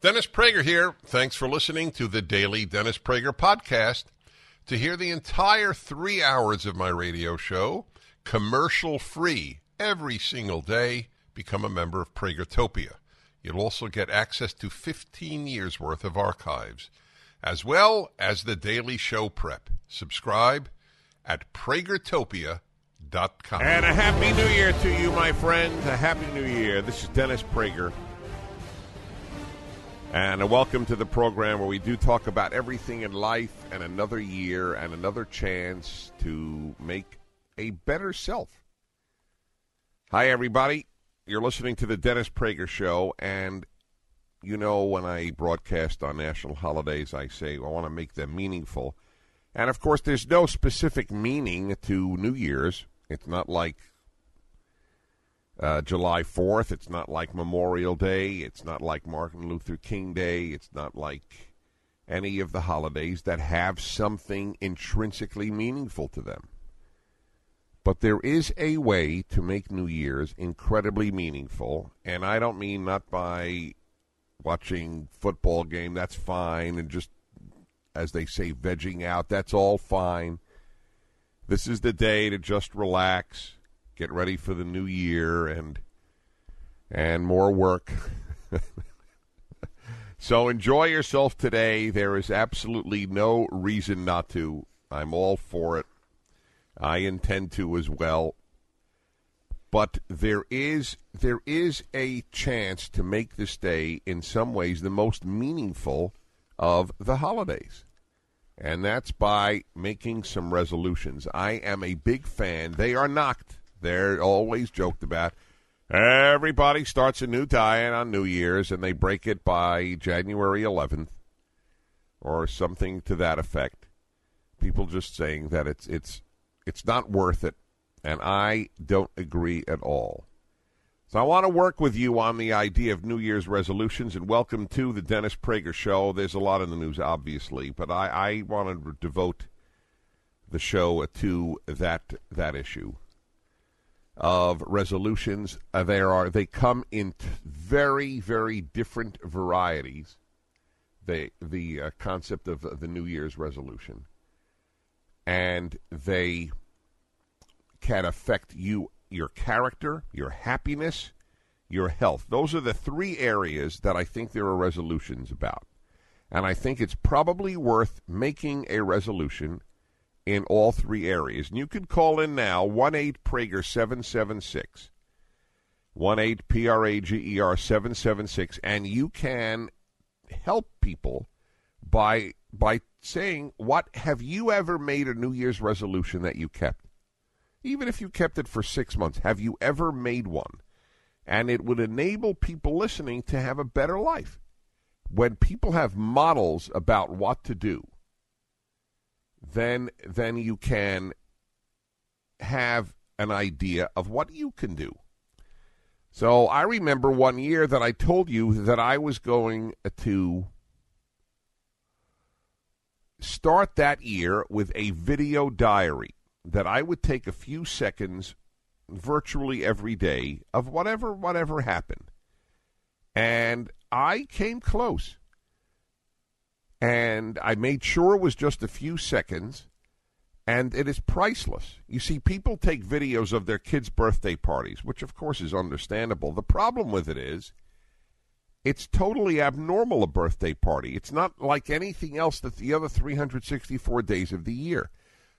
Dennis Prager here. Thanks for listening to the daily Dennis Prager podcast. To hear the entire three hours of my radio show, commercial free, every single day, become a member of Pragertopia. You'll also get access to 15 years worth of archives, as well as the daily show prep. Subscribe at Pragertopia.com. And a happy new year to you, my friends. A happy new year. This is Dennis Prager. And welcome to the program where we do talk about everything in life and another year and another chance to make a better self. Hi, everybody. You're listening to the Dennis Prager Show. And you know, when I broadcast on national holidays, I say I want to make them meaningful. And of course, there's no specific meaning to New Year's. It's not like uh, July 4th. It's not like Memorial Day. It's not like Martin Luther King Day. It's not like any of the holidays that have something intrinsically meaningful to them. But there is a way to make New Year's incredibly meaningful, and I don't mean not by watching football game, that's fine, and just, as they say, vegging out, that's all fine. This is the day to just relax, get ready for the new year and and more work. so enjoy yourself today. There is absolutely no reason not to. I'm all for it. I intend to as well. But there is there is a chance to make this day in some ways the most meaningful of the holidays and that's by making some resolutions. I am a big fan. They are knocked. They're always joked about. Everybody starts a new diet on New Year's, and they break it by January 11th, or something to that effect. People just saying that it's it's it's not worth it, and I don't agree at all. So I want to work with you on the idea of New Year's resolutions, and welcome to the Dennis Prager Show. There's a lot in the news, obviously, but I, I want to devote the show to that that issue of resolutions. Uh, there are they come in t- very very different varieties. They the uh, concept of uh, the New Year's resolution, and they can affect you your character, your happiness, your health. Those are the three areas that I think there are resolutions about. And I think it's probably worth making a resolution in all three areas. And you can call in now, 1 8 Prager 776. 1 8 P R A G E R 776. And you can help people by by saying, What have you ever made a New Year's resolution that you kept? even if you kept it for six months, have you ever made one? And it would enable people listening to have a better life. When people have models about what to do, then then you can have an idea of what you can do. So I remember one year that I told you that I was going to start that year with a video diary that I would take a few seconds virtually every day of whatever whatever happened. And I came close. And I made sure it was just a few seconds and it is priceless. You see, people take videos of their kids' birthday parties, which of course is understandable. The problem with it is it's totally abnormal a birthday party. It's not like anything else that the other 364 days of the year.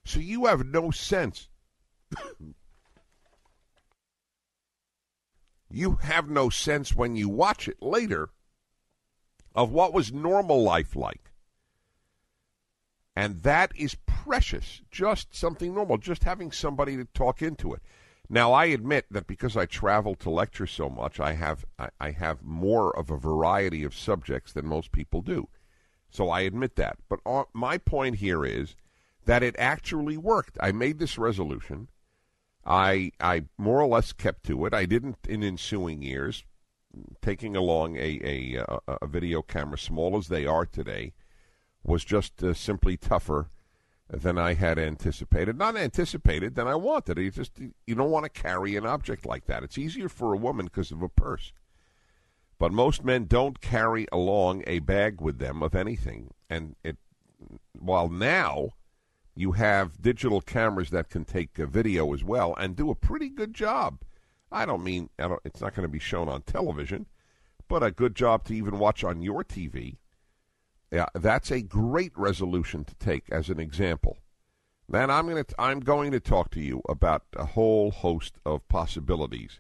So you have no sense. you have no sense when you watch it later of what was normal life like. And that is precious. Just something normal. Just having somebody to talk into it. Now, I admit that because I travel to lecture so much, I have I, I have more of a variety of subjects than most people do. So I admit that. But uh, my point here is that it actually worked. I made this resolution. I I more or less kept to it. I didn't in ensuing years, taking along a a, a, a video camera, small as they are today, was just uh, simply tougher than I had anticipated. Not anticipated than I wanted. You just you don't want to carry an object like that. It's easier for a woman because of a purse. But most men don't carry along a bag with them of anything. And it while now you have digital cameras that can take a video as well and do a pretty good job. I don't mean I don't, it's not going to be shown on television, but a good job to even watch on your TV yeah, that's a great resolution to take as an example. Man, I'm going to I'm going to talk to you about a whole host of possibilities.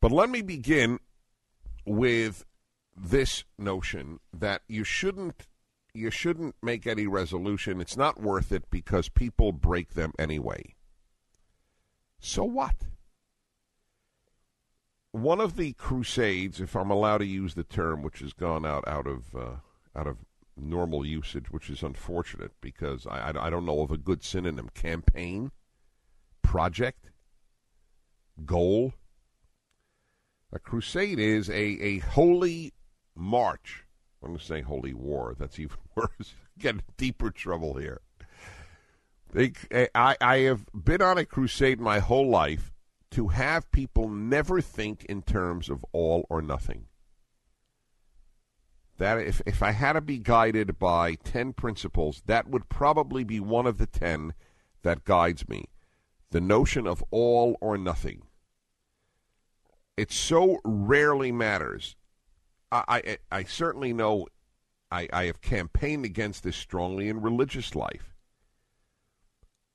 But let me begin with this notion that you shouldn't you shouldn't make any resolution. It's not worth it because people break them anyway. So what? One of the crusades, if I'm allowed to use the term, which has gone out out of uh, out of normal usage, which is unfortunate because I, I, I don't know of a good synonym. Campaign, project, goal. A crusade is a, a holy march. I'm going to say holy war. That's even worse. Get deeper trouble here. They, I, I have been on a crusade my whole life to have people never think in terms of all or nothing. That if if I had to be guided by 10 principles, that would probably be one of the 10 that guides me. The notion of all or nothing. It so rarely matters. I, I, I certainly know I, I have campaigned against this strongly in religious life,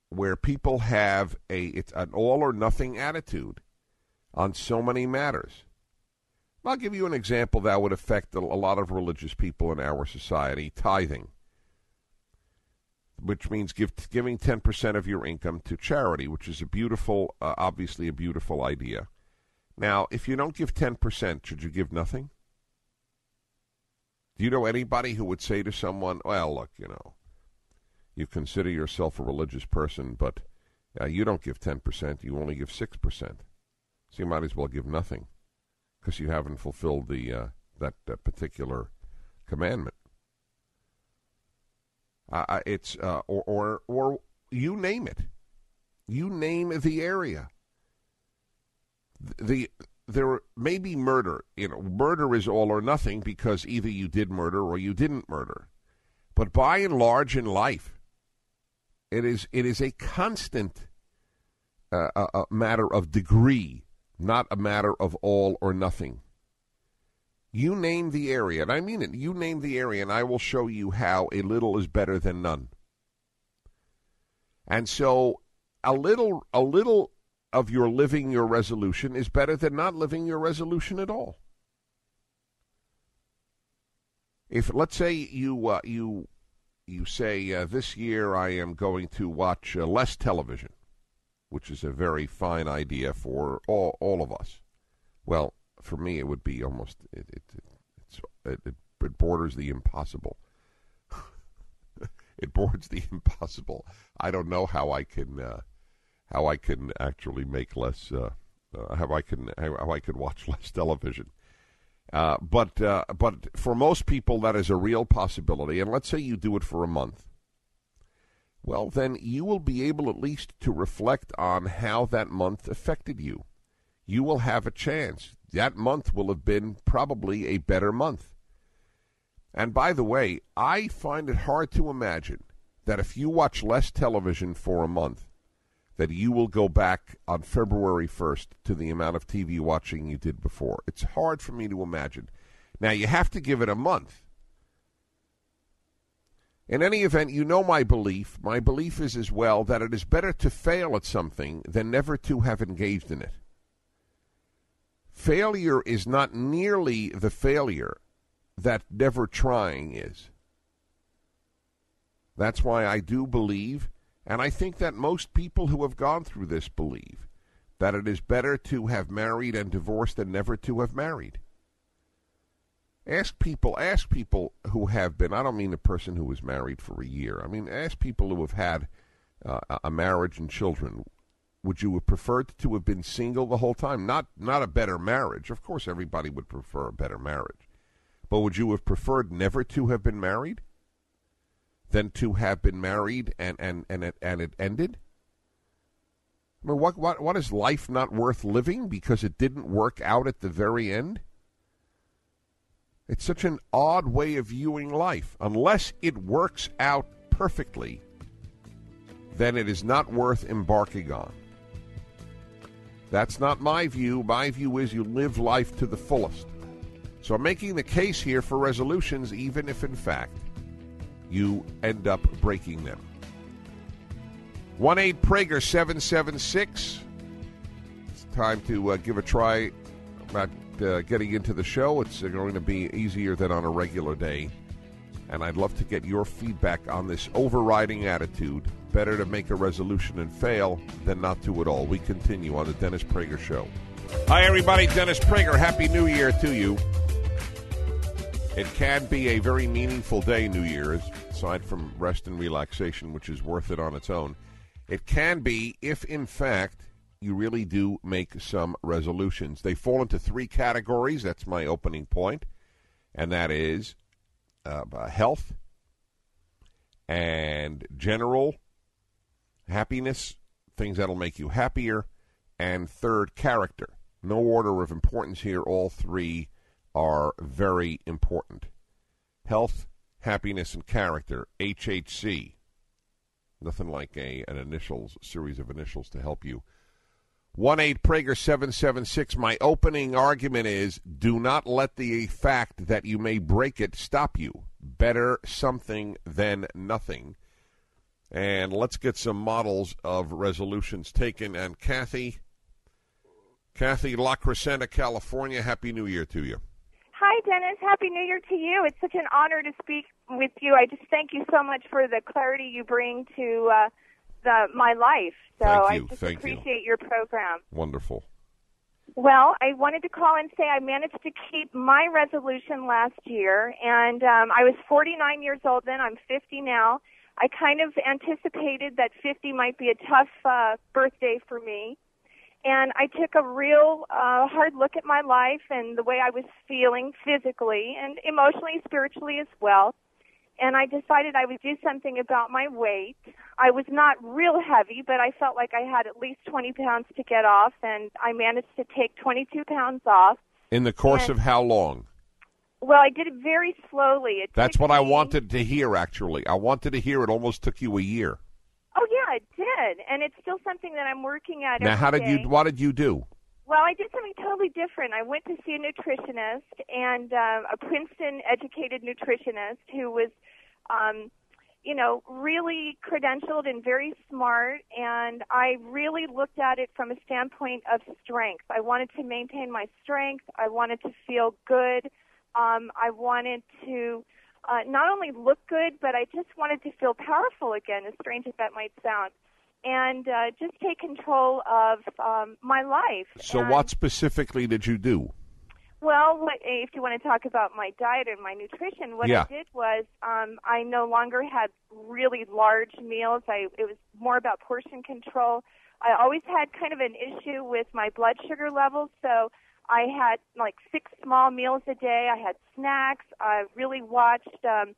where people have a it's an all or nothing attitude on so many matters. I'll give you an example that would affect a lot of religious people in our society tithing, which means give, giving 10% of your income to charity, which is a beautiful, uh, obviously a beautiful idea. Now, if you don't give 10%, should you give nothing? Do you know anybody who would say to someone, well, look, you know, you consider yourself a religious person, but uh, you don't give 10%, you only give 6%. So you might as well give nothing because you haven't fulfilled the uh, that, that particular commandment. Uh, it's uh, or, or or you name it, you name the area. The there may be murder. You know, murder is all or nothing because either you did murder or you didn't murder. But by and large in life, it is it is a constant uh, a, a matter of degree not a matter of all or nothing. You name the area, and I mean it. You name the area, and I will show you how a little is better than none. And so, a little, a little of your living your resolution is better than not living your resolution at all. If let's say you uh, you you say uh, this year I am going to watch uh, less television, which is a very fine idea for all, all of us. Well, for me, it would be almost it it it, it, it borders the impossible. it borders the impossible. I don't know how I can uh, how I can actually make less uh, uh, how I can how I could watch less television. Uh, but uh, but for most people, that is a real possibility. And let's say you do it for a month well, then you will be able at least to reflect on how that month affected you. You will have a chance. That month will have been probably a better month. And by the way, I find it hard to imagine that if you watch less television for a month, that you will go back on February 1st to the amount of TV watching you did before. It's hard for me to imagine. Now, you have to give it a month. In any event, you know my belief. My belief is as well that it is better to fail at something than never to have engaged in it. Failure is not nearly the failure that never trying is. That's why I do believe, and I think that most people who have gone through this believe, that it is better to have married and divorced than never to have married. Ask people, ask people who have been, I don't mean the person who was married for a year. I mean, ask people who have had uh, a marriage and children. Would you have preferred to have been single the whole time? Not not a better marriage. Of course everybody would prefer a better marriage. But would you have preferred never to have been married than to have been married and, and, and, it, and it ended? I mean, what, what, what is life not worth living because it didn't work out at the very end? It's such an odd way of viewing life. Unless it works out perfectly, then it is not worth embarking on. That's not my view. My view is you live life to the fullest. So I'm making the case here for resolutions, even if in fact you end up breaking them. 1 8 Prager 776. It's time to uh, give a try uh, getting into the show. It's going to be easier than on a regular day. And I'd love to get your feedback on this overriding attitude. Better to make a resolution and fail than not to at all. We continue on the Dennis Prager Show. Hi, everybody. Dennis Prager. Happy New Year to you. It can be a very meaningful day, New Year's, aside from rest and relaxation, which is worth it on its own. It can be if, in fact, you really do make some resolutions. They fall into three categories. That's my opening point, and that is uh, uh health and general happiness, things that'll make you happier, and third, character. No order of importance here. All three are very important. Health, happiness, and character, HHC. Nothing like a an initials series of initials to help you. One eight Prager seven seven six. My opening argument is: do not let the fact that you may break it stop you. Better something than nothing. And let's get some models of resolutions taken. And Kathy, Kathy La Crescenta, California. Happy New Year to you. Hi, Dennis. Happy New Year to you. It's such an honor to speak with you. I just thank you so much for the clarity you bring to uh, the my life. So I just thank appreciate you. your program. Wonderful. Well, I wanted to call and say I managed to keep my resolution last year, and um, I was 49 years old then. I'm 50 now. I kind of anticipated that 50 might be a tough uh, birthday for me and I took a real uh, hard look at my life and the way I was feeling physically and emotionally, spiritually as well. And I decided I would do something about my weight. I was not real heavy, but I felt like I had at least 20 pounds to get off, and I managed to take 22 pounds off. In the course and, of how long? Well, I did it very slowly. It That's what me, I wanted to hear, actually. I wanted to hear it almost took you a year. Oh yeah, it did, and it's still something that I'm working at. Now, how did day. you? What did you do? Well, I did something totally different. I went to see a nutritionist and um, a Princeton-educated nutritionist who was, um, you know, really credentialed and very smart. And I really looked at it from a standpoint of strength. I wanted to maintain my strength. I wanted to feel good. Um, I wanted to uh, not only look good, but I just wanted to feel powerful again, as strange as that might sound, and uh, just take control of um, my life. So, and, what specifically did you do? Well, what, if you want to talk about my diet and my nutrition, what yeah. I did was um, I no longer had really large meals. I it was more about portion control. I always had kind of an issue with my blood sugar levels, so I had like six small meals a day. I had snacks. I really watched um,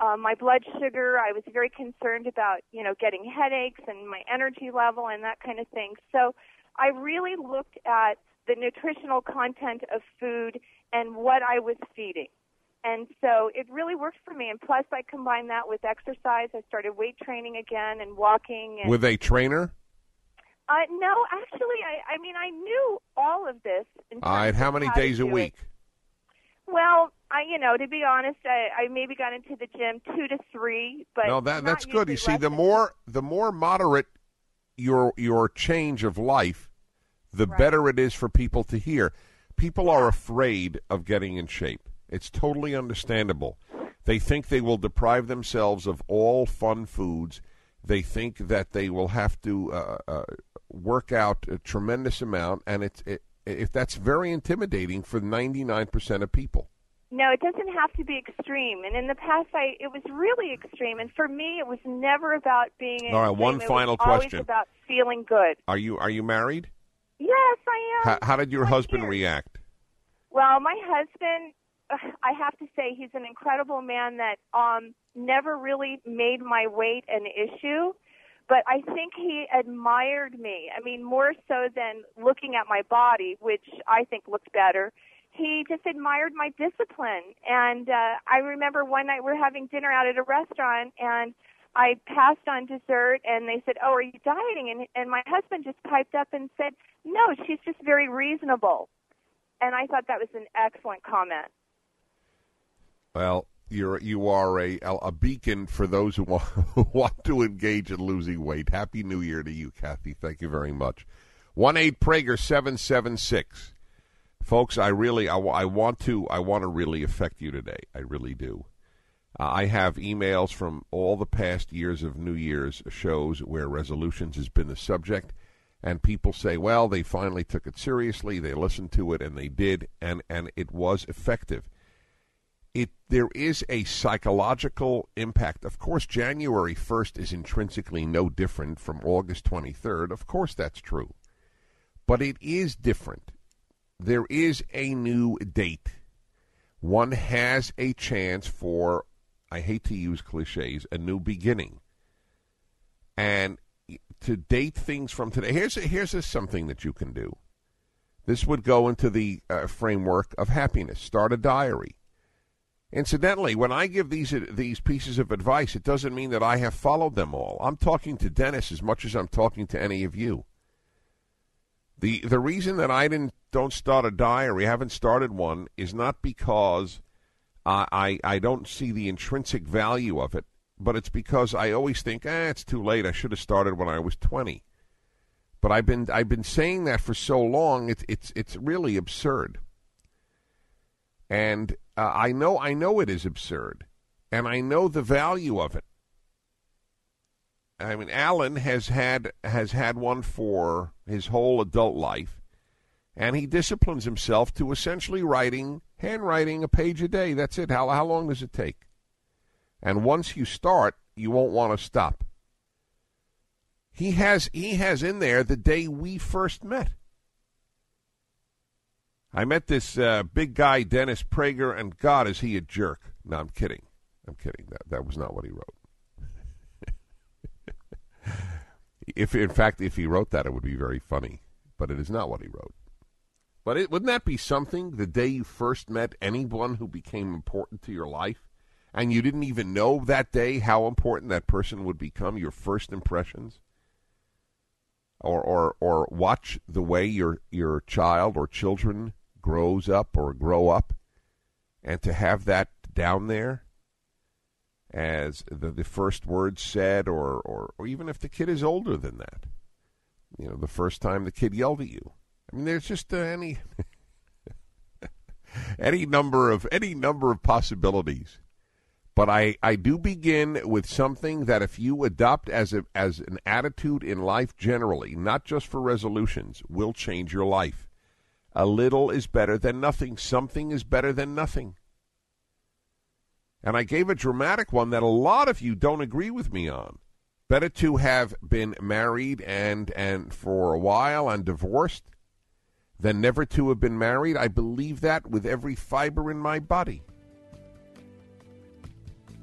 uh, my blood sugar. I was very concerned about, you know, getting headaches and my energy level and that kind of thing. So I really looked at the nutritional content of food and what I was feeding. And so it really worked for me. And plus, I combined that with exercise. I started weight training again and walking. And, with a trainer? Uh, no, actually, I, I mean, I knew all of this. All right, how many how days a it. week? Well, I, you know, to be honest, I, I maybe got into the gym two to three, but no, that that's good. You see, the more the more moderate your your change of life, the Right. better it is for people to hear. People are afraid of getting in shape. It's totally understandable. They think they will deprive themselves of all fun foods. They think that they will have to uh, uh, work out a tremendous amount, and it's it, if that's very intimidating for 99% of people. No, it doesn't have to be extreme. And in the past, I it was really extreme. And for me, it was never about being. All right, one extreme. final was question. Always about feeling good. Are you are you married? Yes, I am. How, how did your I'm husband here. react? Well, my husband, I have to say, he's an incredible man that um, never really made my weight an issue. But I think he admired me. I mean, more so than looking at my body, which I think looked better. He just admired my discipline. And uh, I remember one night we we're having dinner out at a restaurant, and I passed on dessert, and they said, "Oh, are you dieting?" And and my husband just piped up and said, "No, she's just very reasonable." And I thought that was an excellent comment. Well, you're you are a a beacon for those who want, who want to engage in losing weight. Happy New Year to you, Kathy. Thank you very much. One eight Prager seven seven six. Folks, I really I, I want to I want to really affect you today. I really do. Uh, I have emails from all the past years of New Year's shows where resolutions has been the subject, and people say, "Well, they finally took it seriously. They listened to it, and they did, and and it was effective." It there is a psychological impact. Of course, January first is intrinsically no different from August twenty third. Of course, that's true, but it is different. There is a new date. One has a chance for I hate to use cliches, a new beginning. And to date things from today, here's here's a, something that you can do. This would go into the uh, framework of happiness. Start a diary. Incidentally, when I give these these pieces of advice, it doesn't mean that I have followed them all. I'm talking to Dennis as much as I'm talking to any of you. The the reason that I didn't don't start a diary, haven't started one, is not because I, I I don't see the intrinsic value of it, but it's because I always think, eh, it's too late. I should have started when I was twenty. But I've been I've been saying that for so long. It's it's it's really absurd. And uh, I know I know it is absurd, and I know the value of it. I mean, Alan has had has had one for his whole adult life, and he disciplines himself to essentially writing handwriting a page a day. That's it. How how long does it take? And once you start, you won't want to stop. He has he has in there the day we first met. I met this uh, big guy, Dennis Prager, and God, is he a jerk? No, I'm kidding. I'm kidding. That that was not what he wrote. If in fact, if he wrote that, it would be very funny. But it is not what he wrote. But it, wouldn't that be something? The day you first met anyone who became important to your life, and you didn't even know that day how important that person would become. Your first impressions, or or or watch the way your your child or children grows up or grow up, and to have that down there as the, the first words said, or, or, or even if the kid is older than that. You know, the first time the kid yelled at you. I mean, there's just uh, any any number of any number of possibilities. But I, I do begin with something that if you adopt as a as an attitude in life generally, not just for resolutions, will change your life. A little is better than nothing. Something is better than nothing. And I gave a dramatic one that a lot of you don't agree with me on. Better to have been married and and for a while and divorced than never to have been married. I believe that with every fiber in my body.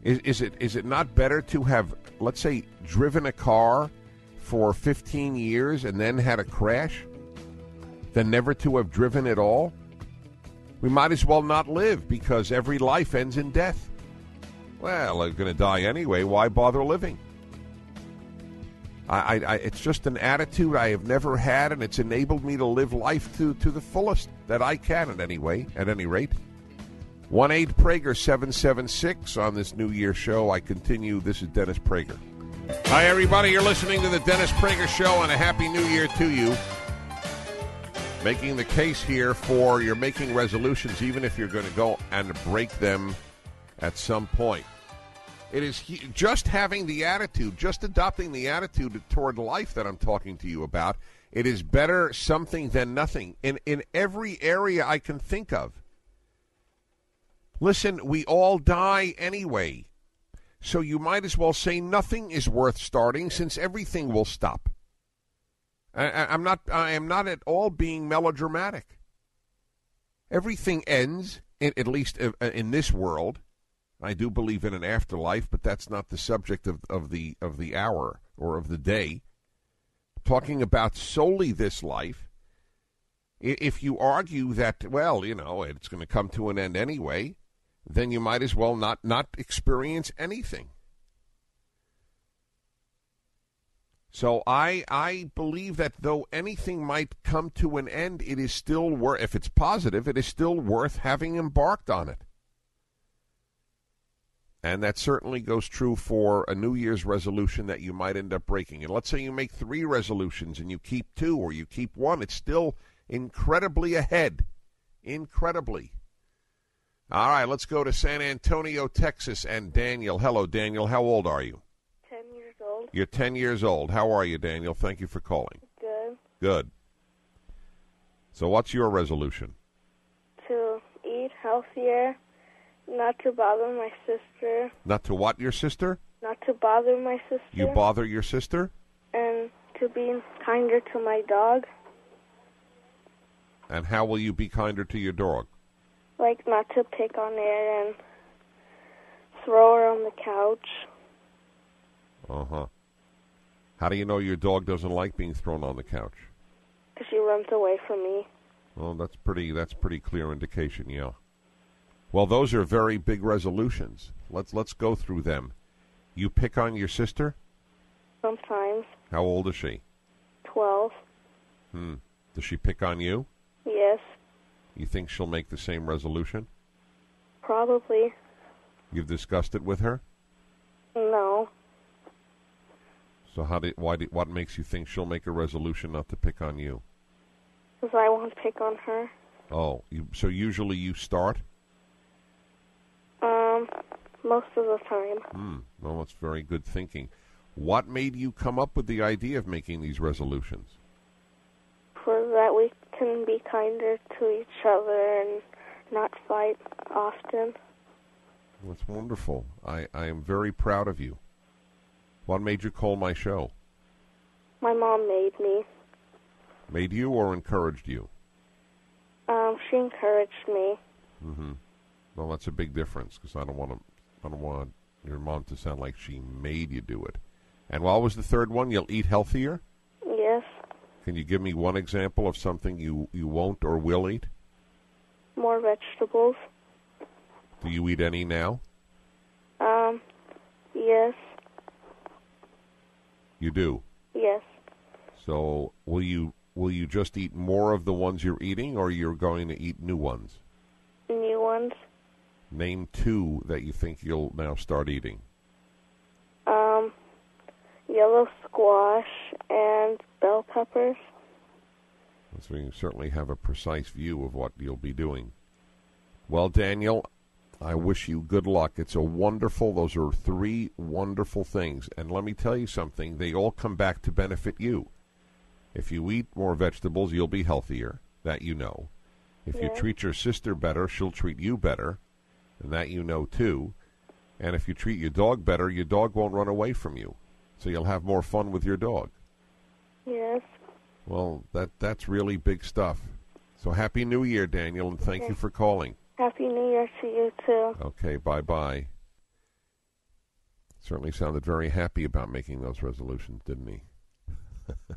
Is, is it is it not better to have, let's say, driven a car for 15 years and then had a crash than never to have driven at all? We might as well not live because every life ends in death. Well, I'm going to die anyway. Why bother living? I, I, I, it's just an attitude I have never had, and it's enabled me to live life to, to the fullest that I can. At any way, at any rate, one eight Prager seven seven six on this New Year show. I continue. This is Dennis Prager. Hi, everybody. You're listening to the Dennis Prager Show, and a happy New Year to you. Making the case here for you're making resolutions, even if you're going to go and break them at some point. It is he, just having the attitude, just adopting the attitude toward life that I'm talking to you about It is better something than nothing in, in every area I can think of. Listen, we all die anyway. So you might as well say nothing is worth starting since everything will stop. I, am not I am not at all being melodramatic. Everything ends, at least uh, in this world. I do believe in an afterlife, but that's not the subject of, of the of the hour or of the day talking about solely this life, if you argue that, well, you know, it's going to come to an end anyway, then you might as well not, not experience anything. So I I believe that though anything might come to an end, it is still worth if it's positive, it is still worth having embarked on it. And that certainly goes true for a New Year's resolution that you might end up breaking. And let's say you make three resolutions and you keep two or you keep one, it's still incredibly ahead. Incredibly. All right, let's go to San Antonio, Texas, and Daniel. Hello, Daniel. How old are you? 10 years old. You're 10 years old. How are you, Daniel? Thank you for calling. Good. Good. So, what's your resolution? To eat healthier not to bother my sister. Not to what your sister? Not to bother my sister. You bother your sister? And to be kinder to my dog. And how will you be kinder to your dog? Like not to pick on her and throw her on the couch. Uh huh. How do you know your dog doesn't like being thrown on the couch? Because she runs away from me. Well, that's pretty. That's pretty clear indication. Yeah. Well, those are very big resolutions. Let's let's go through them. You pick on your sister? Sometimes. How old is she? Twelve. Hmm. Does she pick on you? Yes. You think she'll make the same resolution? Probably. You've discussed it with her? No. So how did why did, what makes you think she'll make a resolution not to pick on you? Because I won't pick on her. Oh, you, so usually you start? Most of the time. Hmm. Well, that's very good thinking. What made you come up with the idea of making these resolutions? For that we can be kinder to each other and not fight often. That's wonderful. I, I am very proud of you. What made you call my show? My mom made me. Made you or encouraged you? Um, she encouraged me. Mm-hmm. Well, that's a big difference because I don't want to. I don't want your mom to sound like she made you do it. And what was the third one? You'll eat healthier. Yes. Can you give me one example of something you you won't or will eat? More vegetables. Do you eat any now? Um, yes. You do. Yes. So will you will you just eat more of the ones you're eating, or you're going to eat new ones? New ones. Name two that you think you'll now start eating. Um, yellow squash and bell peppers. So you certainly have a precise view of what you'll be doing. Well, Daniel, I wish you good luck. It's a wonderful, those are three wonderful things. And let me tell you something, they all come back to benefit you. If you eat more vegetables, you'll be healthier. That you know. If yeah. you treat your sister better, she'll treat you better and that you know too. And if you treat your dog better, your dog won't run away from you. So you'll have more fun with your dog. Yes. Well, that that's really big stuff. So happy New Year, Daniel, and thank okay. you for calling. Happy New Year to you too. Okay, bye bye. Certainly sounded very happy about making those resolutions, didn't he?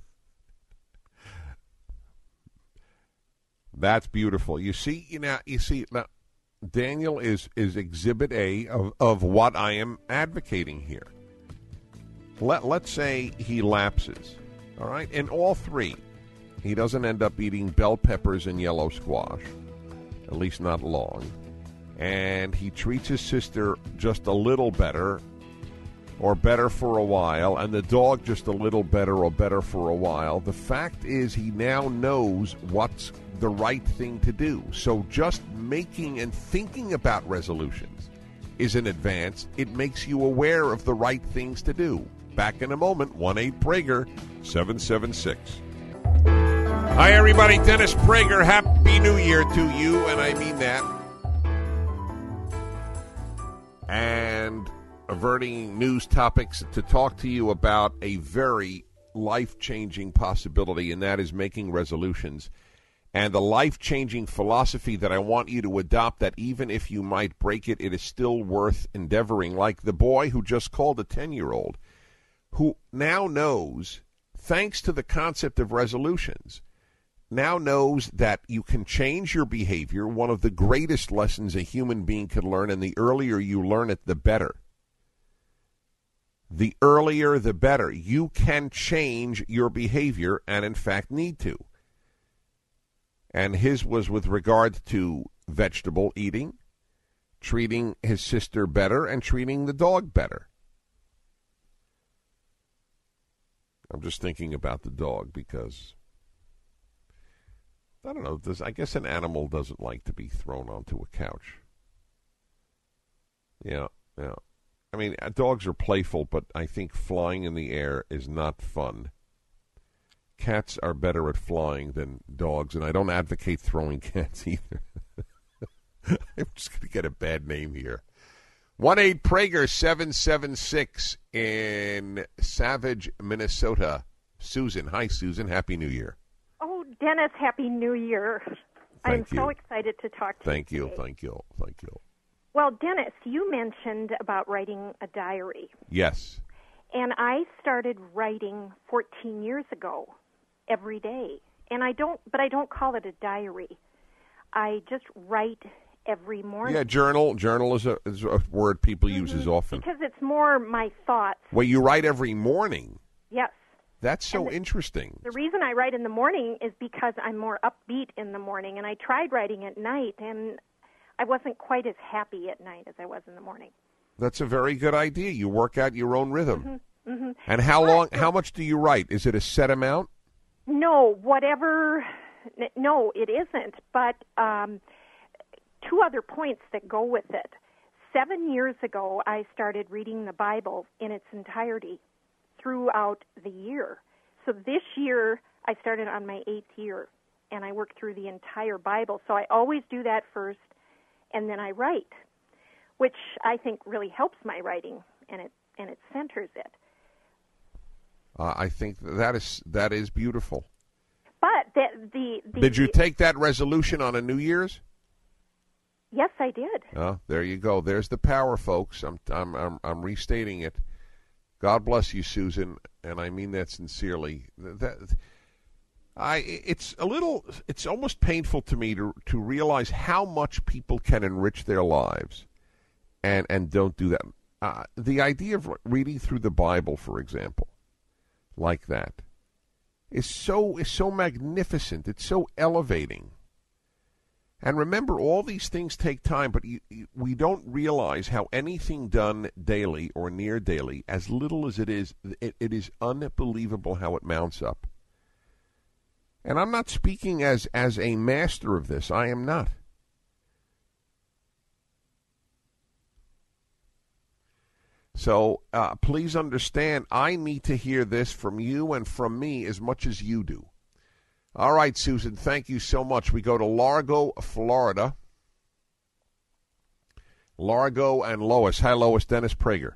That's beautiful. You see, you know, you see now Daniel is is exhibit A of, of what I am advocating here. Let let's say he lapses. All right? In all three, he doesn't end up eating bell peppers and yellow squash. At least not long. And he treats his sister just a little better or better for a while, and the dog just a little better or better for a while. The fact is, he now knows what's the right thing to do. So just making and thinking about resolutions is an advance. It makes you aware of the right things to do. Back in a moment, 1 8 Prager 776. Hi, everybody. Dennis Prager. Happy New Year to you, and I mean that. And averting news topics to talk to you about a very life changing possibility, and that is making resolutions. And the life changing philosophy that I want you to adopt that even if you might break it, it is still worth endeavoring, like the boy who just called a 10 year old, who now knows, thanks to the concept of resolutions, now knows that you can change your behavior. One of the greatest lessons a human being can learn, and the earlier you learn it, the better. The earlier, the better. You can change your behavior, and in fact, need to and his was with regard to vegetable eating, treating his sister better, and treating the dog better. I'm just thinking about the dog because I don't know. I guess an animal doesn't like to be thrown onto a couch. Yeah, yeah. I mean, uh, dogs are playful, but I think flying in the air is not fun cats are better at flying than dogs, and I don't advocate throwing cats either. I'm just going to get a bad name here. 1 8 Prager 776 in Savage, Minnesota. Susan. Hi, Susan. Happy New Year. Oh, Dennis, Happy New Year. Thank I'm you. so excited to talk to you. Thank you. you. Thank you. Thank you. Well, Dennis, you mentioned about writing a diary, Yes. and I started writing 14 years ago every day. And I don't but I don't call it a diary. I just write every morning. Yeah, journal. Journal is a, is a word people use as often. because it's more my thoughts. Well, you write every morning. Yes. That's so the- interesting. The reason I write in the morning is because I'm more upbeat in the morning and I tried writing at night and I wasn't quite as happy at night as I was in the morning. That's a very good idea. You work out your own rhythm. Mm-hmm. And how long? How much do you write? Is it a set amount? No, whatever. No, it isn't. But um, two other points that go with it. Seven years ago, I started reading the Bible in its entirety throughout the year. So this year, I started on my eighth year, and I worked through the entire Bible. So I always do that first, and then I write, which I think really helps my writing, and it and it centers it. Uh, I think that is that is beautiful. But the the, the Did you take that resolution on a New Year's? Yes, I did. Oh, there you go. There's the power, folks. I'm I'm I'm, I'm restating it. God bless you, Susan, and I mean that sincerely. That I it's a little it's almost painful to me to to realize how much people can enrich their lives and and don't do that. Uh, the idea of reading through the Bible, for example, like that, is so is so magnificent. It's so elevating. And remember, all these things take time, but you, you, we don't realize how anything done daily or near daily, as little as it is, it, it is unbelievable how it mounts up. And I'm not speaking as as a master of this. I am not. So uh, please understand, I need to hear this from you and from me as much as you do. All right, Susan, thank you so much. We go to Largo, Florida. Largo and Lois. Hi, Lois. Dennis Prager.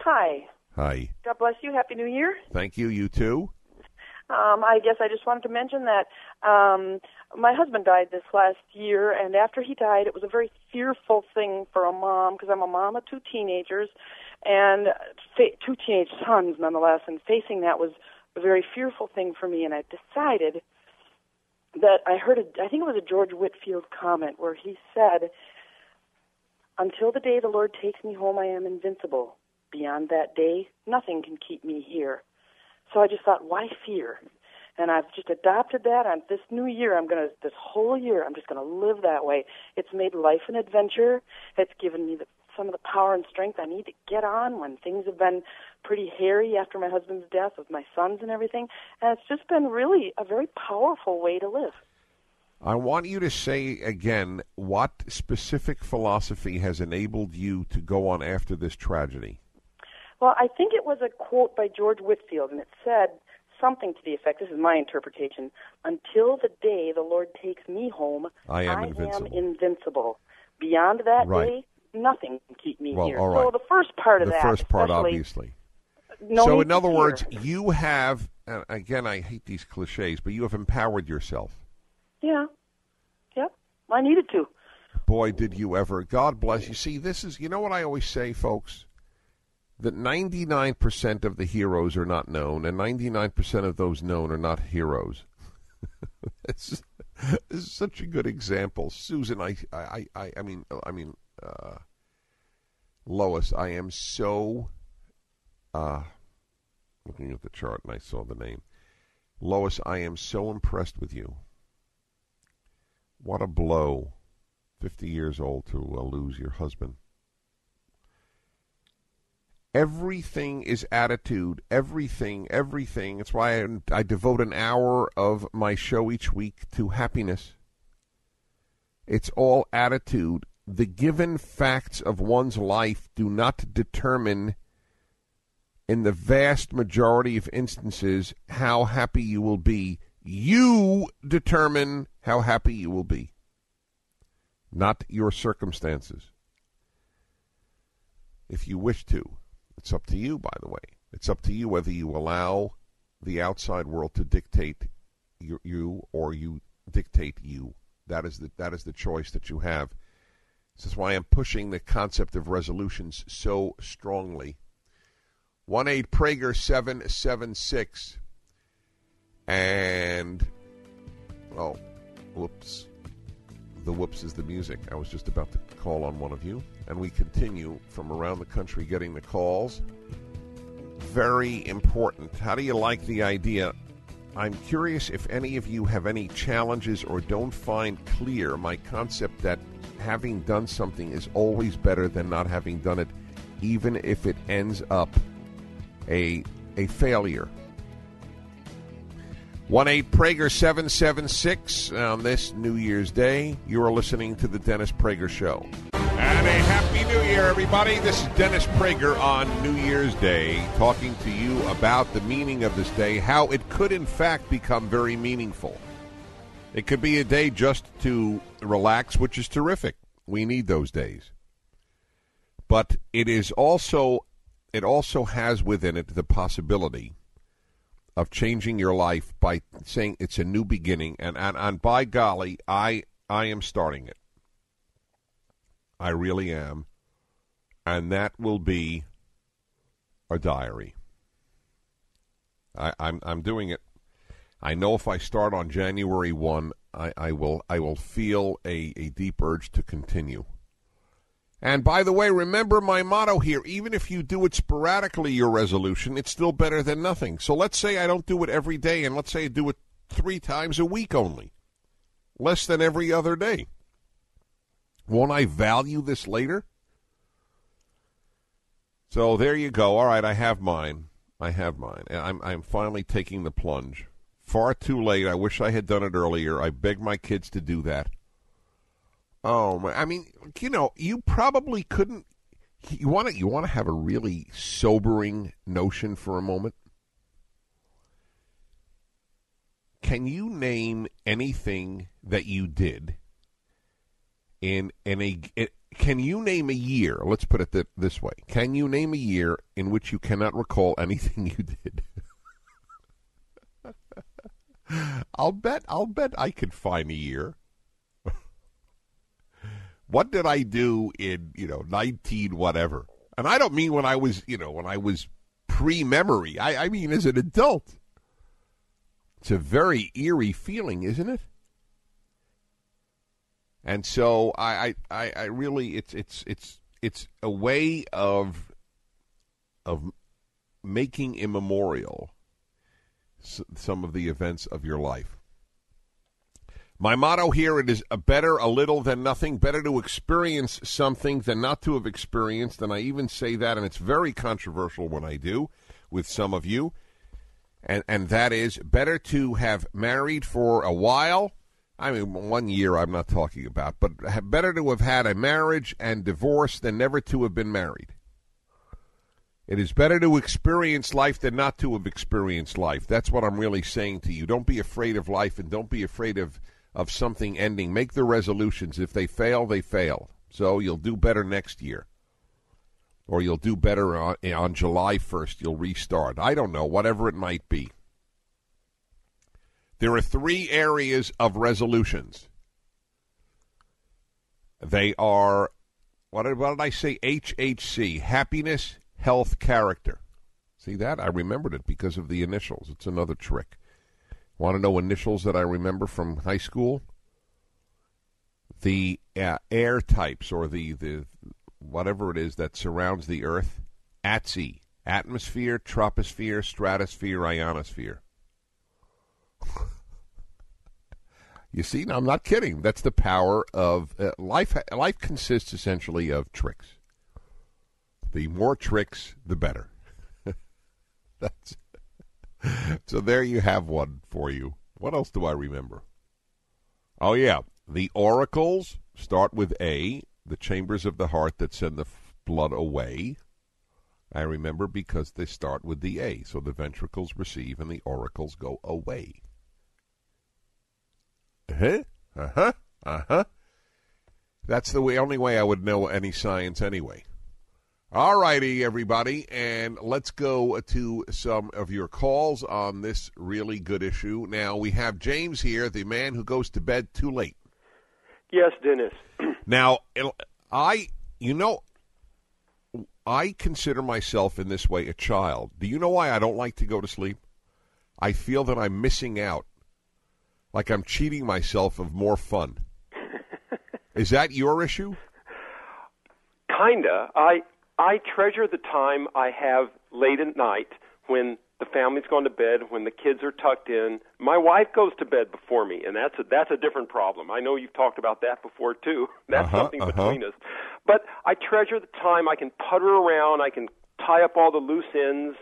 Hi. Hi. God bless you. Happy New Year. Thank you. You too. Um, I guess I just wanted to mention that um, my husband died this last year, and after he died, it was a very fearful thing for a mom because I'm a mom of two teenagers and fa- two teenage sons, nonetheless. And facing that was a very fearful thing for me, and I decided that I heard a, I think it was a George Whitefield comment where he said, "Until the day the Lord takes me home, I am invincible. Beyond that day, nothing can keep me here." So I just thought, why fear? And I've just adopted that. On this new year, I'm gonna this whole year, I'm just gonna live that way. It's made life an adventure. It's given me the, some of the power and strength I need to get on when things have been pretty hairy after my husband's death with my sons and everything. And it's just been really a very powerful way to live. I want you to say again what specific philosophy has enabled you to go on after this tragedy. Well, I think it was a quote by George Whitefield, and it said, something to the effect. This is my interpretation. Until the day the Lord takes me home, I am I invincible. am invincible. Beyond that Right. day, nothing can keep me Well, here. all So the first part of the that, first part, obviously. no so, in other words, you have, and again, I hate these cliches, but you have empowered yourself. yeah, yep, I needed to. Boy, did you ever. God bless you. See, this is, you know what I always say, folks? That 99% of the heroes are not known, and 99% of those known are not heroes. this, this is such a good example. Susan, I, I, I, I mean, I mean, uh, Lois, I am so, uh, looking at the chart and I saw the name. Lois, I am so impressed with you. What a blow 50 years old to uh, lose your husband. Everything is attitude. Everything, everything. It's why I, I devote an hour of my show each week to happiness. It's all attitude. The given facts of one's life do not determine, in the vast majority of instances, how happy you will be. You determine how happy you will be not your circumstances. If you wish to, it's up to you, by the way. It's up to you whether you allow the outside world to dictate you, you or you dictate you. That is the that is the choice that you have. This is why I'm pushing the concept of resolutions so strongly. One eight Prager seven seven six, and oh, whoops the whoops is the music. I was just about to call on one of you, and we continue from around the country getting the calls. Very important. How do you like the idea? I'm curious if any of you have any challenges or don't find clear my concept that having done something is always better than not having done it, even if it ends up a a failure. 1 8 Prager 776 on um, this New Year's Day. You are listening to The Dennis Prager Show. And a Happy New Year, everybody. This is Dennis Prager on New Year's Day talking to you about the meaning of this day, how it could, in fact, become very meaningful. It could be a day just to relax, which is terrific. We need those days. But it is also, it also has within it the possibility of changing your life by saying it's a new beginning and, and, and by golly I I am starting it. I really am. And that will be a diary. I, I'm I'm doing it. I know if I start on January one, I, I will I will feel a, a deep urge to continue. And by the way, remember my motto here even if you do it sporadically, your resolution, it's still better than nothing. So let's say I don't do it every day, and let's say I do it three times a week only, less than every other day. Won't I value this later? So there you go. All right, I have mine. I have mine. I'm, I'm finally taking the plunge. Far too late. I wish I had done it earlier. I beg my kids to do that. Oh, my, I mean, you know, you probably couldn't. You want to you want to have a really sobering notion for a moment. Can you name anything that you did in in a? Can you name a year? Let's put it th- this way: Can you name a year in which you cannot recall anything you did? I'll bet. I'll bet I could find a year. what did I do in you know nineteen whatever? And I don't mean when I was you know when I was pre-memory. I, I mean as an adult. It's a very eerie feeling, isn't it? And so I, I, I really it's it's it's it's a way of of making immemorial some of the events of your life. My motto here it is a better a little than nothing, better to experience something than not to have experienced, and I even say that and it's very controversial when I do with some of you. And and that is better to have married for a while I mean, one year I'm not talking about, but better to have had a marriage and divorce than never to have been married. It is better to experience life than not to have experienced life. That's what I'm really saying to you. Don't be afraid of life and don't be afraid of, of something ending. Make the resolutions. If they fail, they fail. So you'll do better next year. Or you'll do better on, on July 1st. You'll restart. I don't know, whatever it might be. There are three areas of resolutions. They are, what did, what did I say? HHC, happiness, health, character. See that? I remembered it because of the initials. It's another trick. Want to know initials that I remember from high school? The uh, air types or the, the whatever it is that surrounds the Earth. ATSI, atmosphere, troposphere, stratosphere, ionosphere. you see, I'm not kidding. That's the power of uh, life. Life consists essentially of tricks. The more tricks, the better. That's so. There you have one for you. What else do I remember? Oh yeah, the auricles start with A. The chambers of the heart that send the f- blood away. I remember because they start with the A, so the ventricles receive and the auricles go away. Uh-huh. Uh-huh. Uh-huh. That's the way, only way I would know any science anyway. All righty, everybody, and let's go to some of your calls on this really good issue. Now, we have James here, the man who goes to bed too late. Yes, Dennis. Now, I, you know, I consider myself in this way a child. Do you know why I don't like to go to sleep? I feel that I'm missing out, like I'm cheating myself of more fun. Is that your issue? Kinda. I I treasure the time I have late at night when the family's gone to bed, when the kids are tucked in. My wife goes to bed before me, and that's a that's a different problem. I know you've talked about that before too. That's Uh-huh, something uh-huh. between us. But I treasure the time I can putter around, I can tie up all the loose ends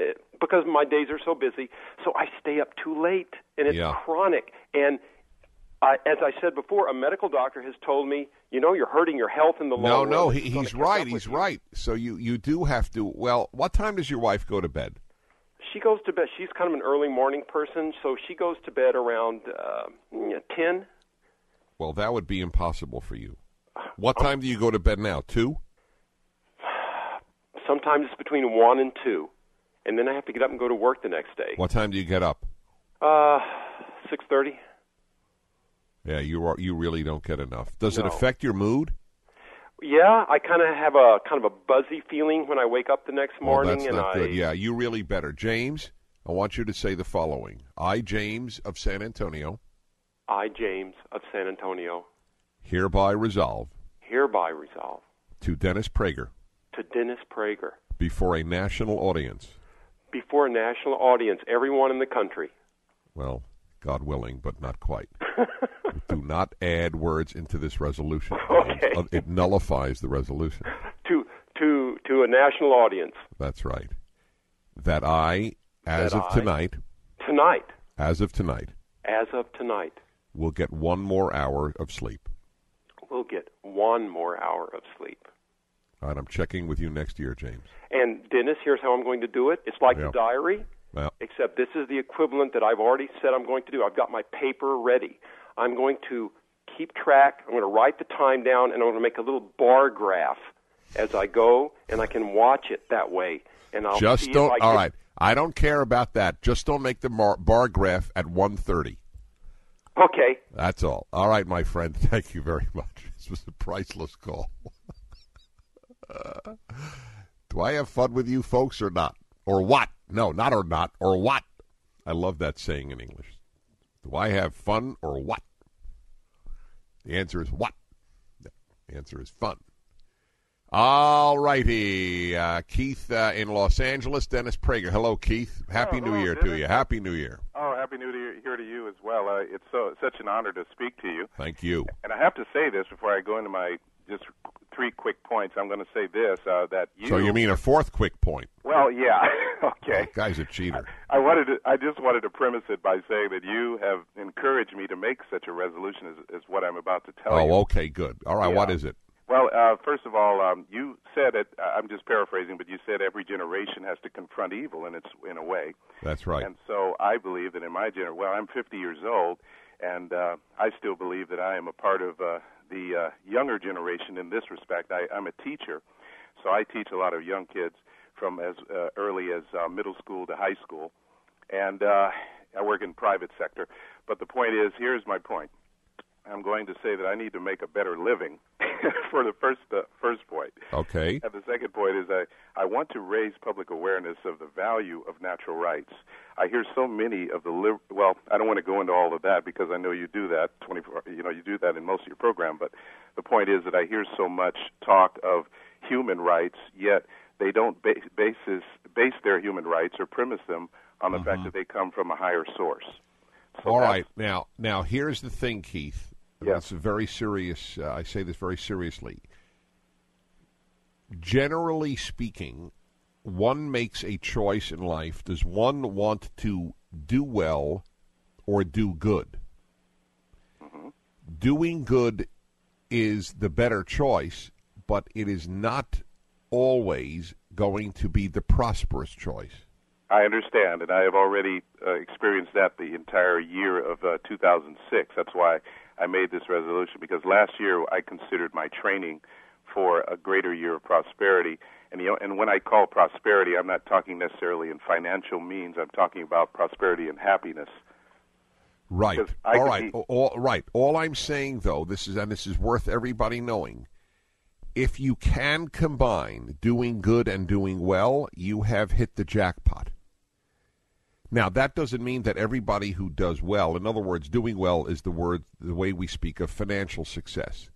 uh, because my days are so busy. So I stay up too late, and it's Yeah. chronic. And I, as I said before, a medical doctor has told me, you know, you're hurting your health in the long no, run. No, no, gonna he's right. He's you. right. So you you do have to. Well, what time does your wife go to bed? She goes to bed. She's kind of an early morning person, so she goes to bed around uh, ten. Well, that would be impossible for you. What time do you go to bed now? Two. Sometimes it's between one and two, and then I have to get up and go to work the next day. What time do you get up? Uh, six thirty. Yeah, you are. You really don't get enough. Does it affect your mood? Yeah, I kind of have a kind of a buzzy feeling when I wake up the next Well, morning, that's and not I good. Yeah, you really better, James. I want you to say the following: I, James of San Antonio, I, James of San Antonio, hereby resolve hereby resolve to Dennis Prager to Dennis Prager before a national audience. before a national audience, everyone in the country. Well, God willing, but not quite. Do not add words into this resolution. Okay. Uh, It nullifies the resolution. to to to a national audience That's right. That I, as That of I- tonight, tonight, as of tonight, as of tonight. will get one more hour of sleep. We'll get one more hour of sleep. All right, I'm checking with you next year, James. And Dennis, here's how I'm going to do it. It's like Yeah. the diary, Well, except this is the equivalent that I've already said I'm going to do. I've got my paper ready. I'm going to keep track. I'm going to write the time down, and I'm going to make a little bar graph as I go, and I can watch it that way. And I'll just don't. I All right, I don't care about that. Just don't make the bar, bar graph at 1.30. Okay. That's all. All right, my friend. Thank you very much. This was a priceless call. Uh, do I have fun with you folks or not? Or what? No, not or not. Or what? I love that saying in English. Do I have fun or what? The answer is what? The answer is fun. All righty. Uh, Keith uh, in Los Angeles, Dennis Prager. Hello, Keith. Happy Oh, New hello, Year to you. Happy New Year. Oh, happy New Year here to you as well. Uh, it's so such an honor to speak to you. Thank you. And I have to say this before I go into my just three quick points. I'm going to say this uh, that you. So you mean a fourth quick point? Well, yeah. okay. That guy's a cheater. I wanted to, I just wanted to premise it by saying that you have encouraged me to make such a resolution as, what I'm about to tell you. Oh, okay, good. All right, Yeah. what is it? Well, uh, first of all, um, you said it. I'm just paraphrasing, but you said every generation has to confront evil, and it's in a way. That's right. And so I believe that in my generation, well, I'm 50 years old, and uh, I still believe that I am a part of uh, the uh, younger generation in this respect. I, I'm a teacher, so I teach a lot of young kids from as uh, early as uh, middle school to high school, and uh, I work in private sector. But the point is, here's my point. I'm going to say that I need to make a better living for the first uh, first point. Okay. And the second point is I I want to raise public awareness of the value of natural rights. I hear so many of the liv- well, I don't want to go into all of that because I know you do that 24 you know you do that in most of your program, but the point is that I hear so much talk of human rights yet they don't ba- basis base their human rights or premise them on the fact that they come from a higher source. So All right. Now, now here's the thing, Keith. Yeah. That's very serious. Uh, I say this very seriously. Generally speaking, one makes a choice in life. Does one want to do well or do good? Doing good is the better choice, but it is not always going to be the prosperous choice. I understand, and I have already uh, experienced that the entire year of uh, 2006. That's why I made this resolution because last year I considered my training for a greater year of prosperity. And you know, and when I call prosperity, I'm not talking necessarily in financial means. I'm talking about prosperity and happiness. Right. All right. Be- all right. All I'm saying though, this is and this is worth everybody knowing. If you can combine doing good and doing well, you have hit the jackpot. Now, that doesn't mean that everybody who does well, in other words, doing well is the word the way we speak of financial success.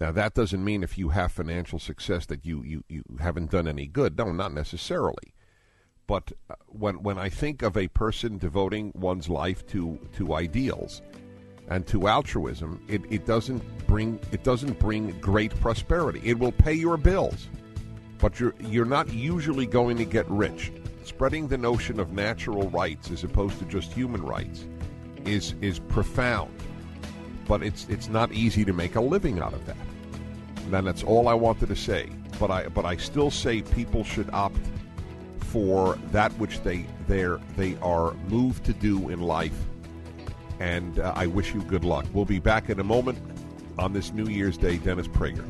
Now, that doesn't mean if you have financial success that you, you, you haven't done any good. No, not necessarily. But uh, when when I think of a person devoting one's life to to ideals and to altruism, it, it doesn't bring it doesn't bring great prosperity. It will pay your bills, but you're you're not usually going to get rich. Spreading the notion of natural rights as opposed to just human rights is is profound, but it's it's not easy to make a living out of that. And that's all I wanted to say. But I but I still say people should opt for that which they they they are moved to do in life. And uh, I wish you good luck. We'll be back in a moment on this New Year's Day. Dennis Prager.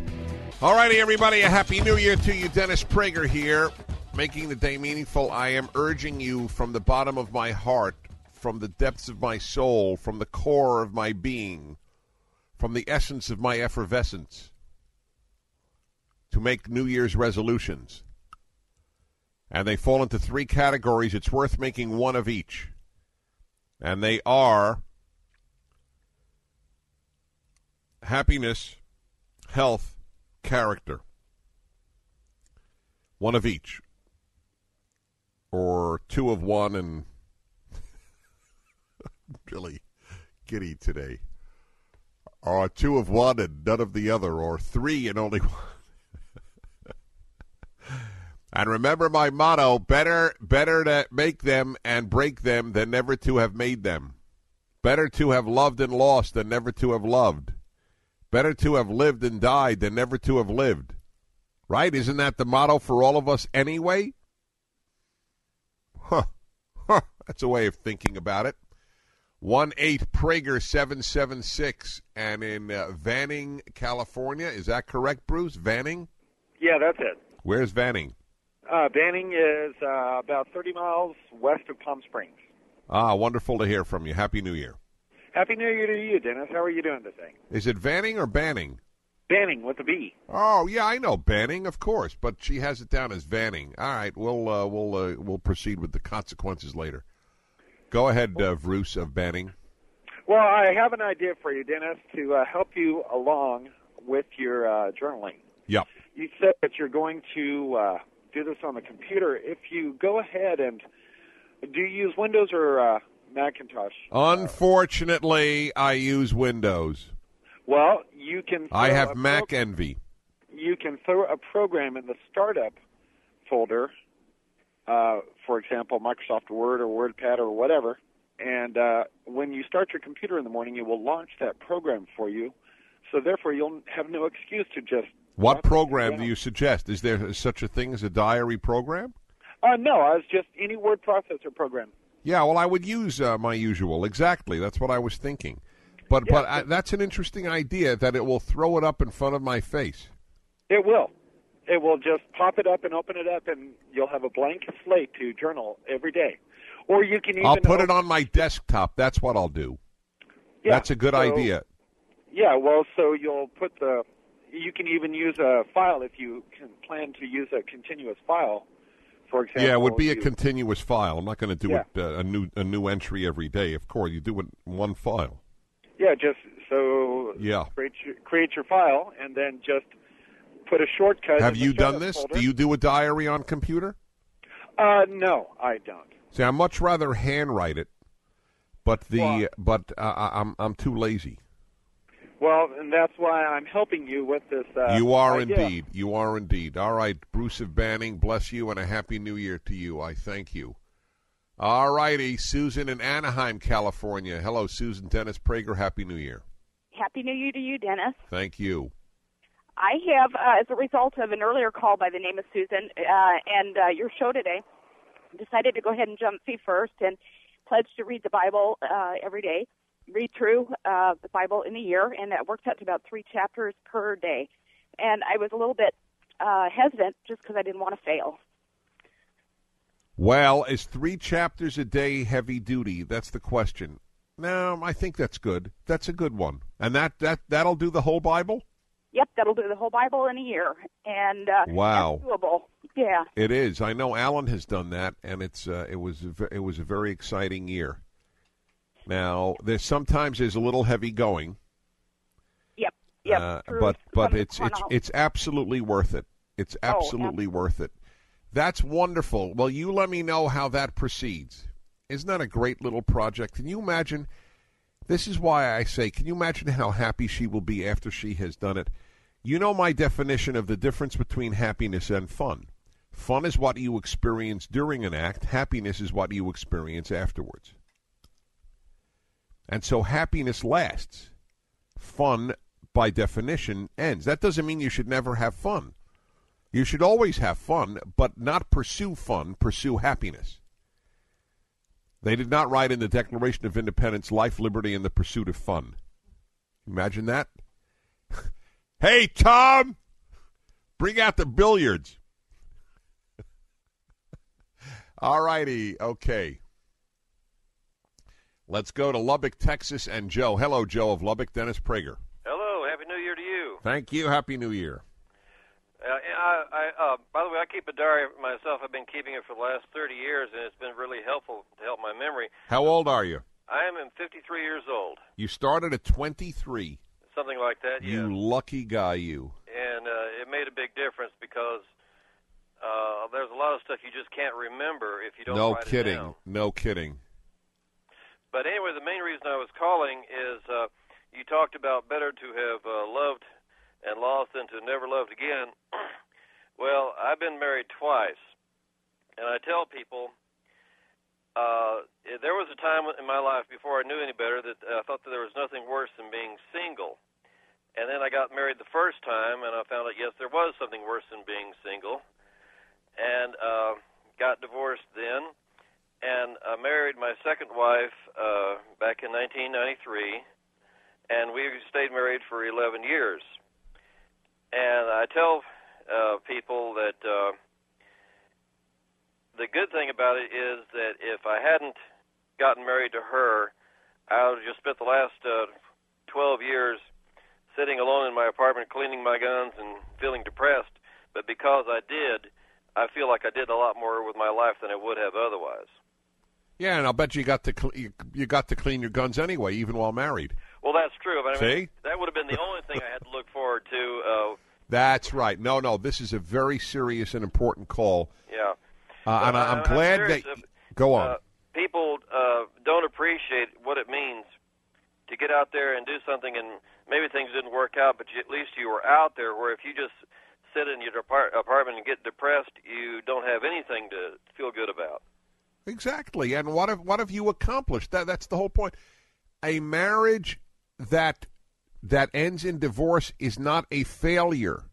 All righty, everybody. A happy New Year to you. Dennis Prager here, making the day meaningful. I am urging you from the bottom of my heart, from the depths of my soul, from the core of my being, from the essence of my effervescence, to make New Year's resolutions and they fall into three categories. It's worth making one of each. And they are happiness, health, character. One of each. Or two of one and really giddy today. Or two of one and none of the other, or three and only one. And remember my motto: better, better to make them and break them than never to have made them. Better to have loved and lost than never to have loved. Better to have lived and died than never to have lived. Right? Isn't that the motto for all of us anyway? Huh. Huh. That's a way of thinking about it. One eight Prager seven seven six, and in uh, Vanning, California. Is that correct, Bruce? Vanning? Yeah, that's it. Where's Vanning? Uh, Banning is uh, about 30 miles west of Palm Springs. Ah, wonderful to hear from you. Happy New Year. Happy New Year to you, Dennis. How are you doing today? Is it Vanning or Banning? Banning with a B. Oh yeah, I know Banning, of course, but she has it down as Vanning. All right, we'll uh, we'll uh, we'll proceed with the consequences later. Go ahead, uh, Bruce of Banning. Well, I have an idea for you, Dennis, to uh, help you along with your uh, journaling. Yep. You said that you're going to uh, do this on the computer. If you go ahead and do you use Windows or uh, Macintosh? Unfortunately, I use Windows. Well, you can. I have Mac pro- envy. you can throw a program in the startup folder, uh, for example, Microsoft Word or WordPad or whatever. And uh, when you start your computer in the morning, it will launch that program for you. So therefore, you'll have no excuse to just What program do you suggest? Is there such a thing as a diary program? Uh, no, I was just any word processor program. Yeah, well, I would use uh, my usual. Exactly, that's what I was thinking. But Yeah, but I, that's an interesting idea that it will throw it up in front of my face. It will. It will just pop it up and open it up, and you'll have a blank slate to journal every day. Or you can even I'll put it on my desktop. That's what I'll do. Yeah, that's a good so- idea. Yeah, well, so you'll put the. You can even use a file if you can plan to use a continuous file. For example, Yeah, it would be a you- continuous file. I'm not going to do Yeah. it uh, a new a new entry every day. Of course, you do it in one file. Yeah, just so Yeah. create your, create your file and then just put a shortcut. Have in the you done this? folder. Do you do a diary on computer? Uh, no, I don't. See, I much rather handwrite it, but the but uh, I- I'm I'm too lazy. Well, and that's why I'm helping you with this. Uh, you are idea. indeed. You are indeed. All right, Bruce of Banning, bless you and a happy New Year to you. I thank you. All righty, Susan in Anaheim, California. Hello, Susan. Dennis Prager. Happy New Year. Happy New Year to you, Dennis. Thank you. I have, uh, as a result of an earlier call by the name of Susan uh, and uh, your show today, decided to go ahead and jump feet first and pledged to read the Bible uh, every day, read through uh, the Bible in a year, and that worked out to about three chapters per day. And I was a little bit uh, hesitant just because I didn't want to fail. Well, is three chapters a day heavy duty? That's the question. No, I think that's good. That's a good one, and that that that'll do the whole Bible. Yep, that'll do the whole Bible in a year, and uh, Wow. doable. Yeah. It is. I know Alan has done that, and it's uh, it was a it was a very exciting year. Now, there's sometimes there's a little heavy going, Yep. Yep. uh, but but it's it's it's absolutely worth it. It's Oh, absolutely worth it. That's wonderful. Well, you let me know how that proceeds. Isn't that a great little project? Can you imagine? This is why I say, can you imagine how happy she will be after she has done it? You know my definition of the difference between happiness and fun. Fun is what you experience during an act, happiness is what you experience afterwards. And so happiness lasts. Fun, by definition, ends. That doesn't mean you should never have fun. You should always have fun, but not pursue fun, pursue happiness. They did not write in the Declaration of Independence life, liberty, and the pursuit of fun. Imagine that. hey, Tom, bring out the billiards. All righty, okay. Let's go to Lubbock, Texas, and Joe. Hello, Joe of Lubbock, Dennis Prager. Hello, happy New Year to you. Thank you. Happy New Year. Uh, I, I, uh, by the way, I keep a diary myself. I've been keeping it for the last 30 years, and it's been really helpful to help my memory. How old are you? I am 53 years old, You started at 23. Something like that. You yeah. lucky guy, you. And uh, it made a big difference because uh, there's a lot of stuff you just can't remember if you don't No write it kidding. down. No kidding. But anyway, the main reason I was calling is uh, you talked about better to have uh, loved and lost than to never loved again. well, I've been married twice, and I tell people uh, there was a time in my life before I knew any better that I thought that there was nothing worse than being single. And then I got married the first time, and I found out yes, there was something worse than being single, and uh, got divorced then and I married my second wife uh, back in 1993, and we stayed married for 11 years. And I tell uh, people that uh, the good thing about it is that if I hadn't gotten married to her, I would have just spent the last uh, 12 years sitting alone in my apartment cleaning my guns and feeling depressed. But because I did, I feel like I did a lot more with my life than I would have otherwise. Yeah, and I'll bet you got to cl- you, you got to clean your guns anyway, even while married. Well, that's true. But I mean, See? that would have been the only thing I had to look forward to. Uh, That's right. No, no, this is a very serious and important call, yeah. Uh, and I, I'm I'm glad serious. that. Go on. Uh, people uh, don't appreciate what it means to get out there and do something, and maybe things didn't work out, but you, at least you were out there. Where if you just sit in your apart- apartment and get depressed, you don't have anything to feel good about. Exactly. And what have what have you accomplished? That that's the whole point. A marriage that that ends in divorce is not a failure.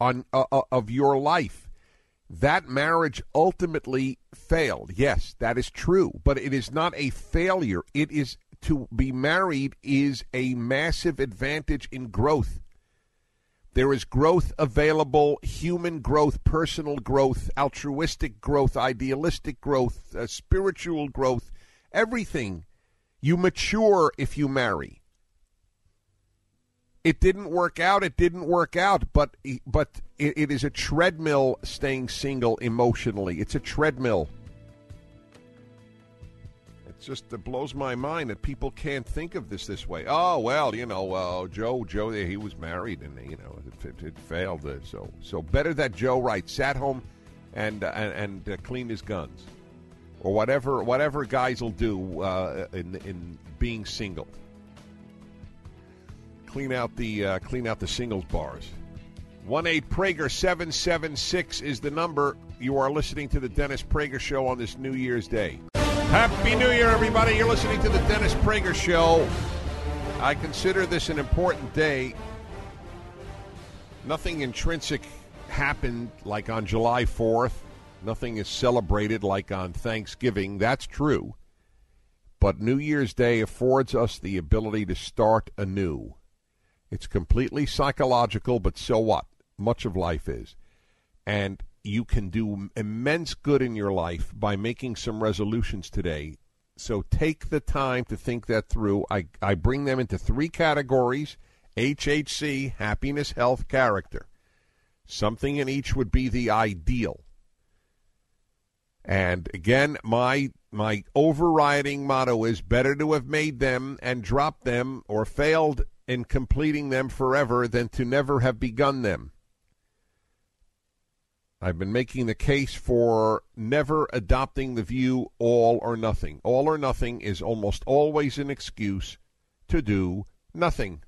on uh, uh, of your life. That marriage ultimately failed. Yes, that is true, but it is not a failure. It is to be married is a massive advantage in growth. There is growth available human growth, personal growth, altruistic growth, idealistic growth, uh, spiritual growth, everything. You mature if you marry. It didn't work out. It didn't work out. But but it, it is a treadmill. Staying single emotionally, it's a treadmill. It just it blows my mind that people can't think of this this way. Oh well, you know, uh, Joe Joe he was married and you know it, it, failed. Uh, so so better that Joe Wright sat home and uh, and, uh, cleaned his guns or whatever whatever guys will do uh, in in being single. Clean out the uh, clean out the singles bars. One eight Prager seven seven six is the number. You are listening to the Dennis Prager Show on this New Year's Day. Happy New Year, everybody! You're listening to the Dennis Prager Show. I consider this an important day. Nothing intrinsic happened like on July 4th. Nothing is celebrated like on Thanksgiving. That's true. But New Year's Day affords us the ability to start anew. It's completely psychological, but so what? Much of life is. And you can do immense good in your life by making some resolutions today. So take the time to think that through. I, I bring them into three categories HHC, happiness, health, character. Something in each would be the ideal. And again, my my overriding motto is better to have made them and dropped them or failed in completing them forever than to never have begun them. I've been making the case for never adopting the view all or nothing. All or nothing is almost always an excuse to do nothing.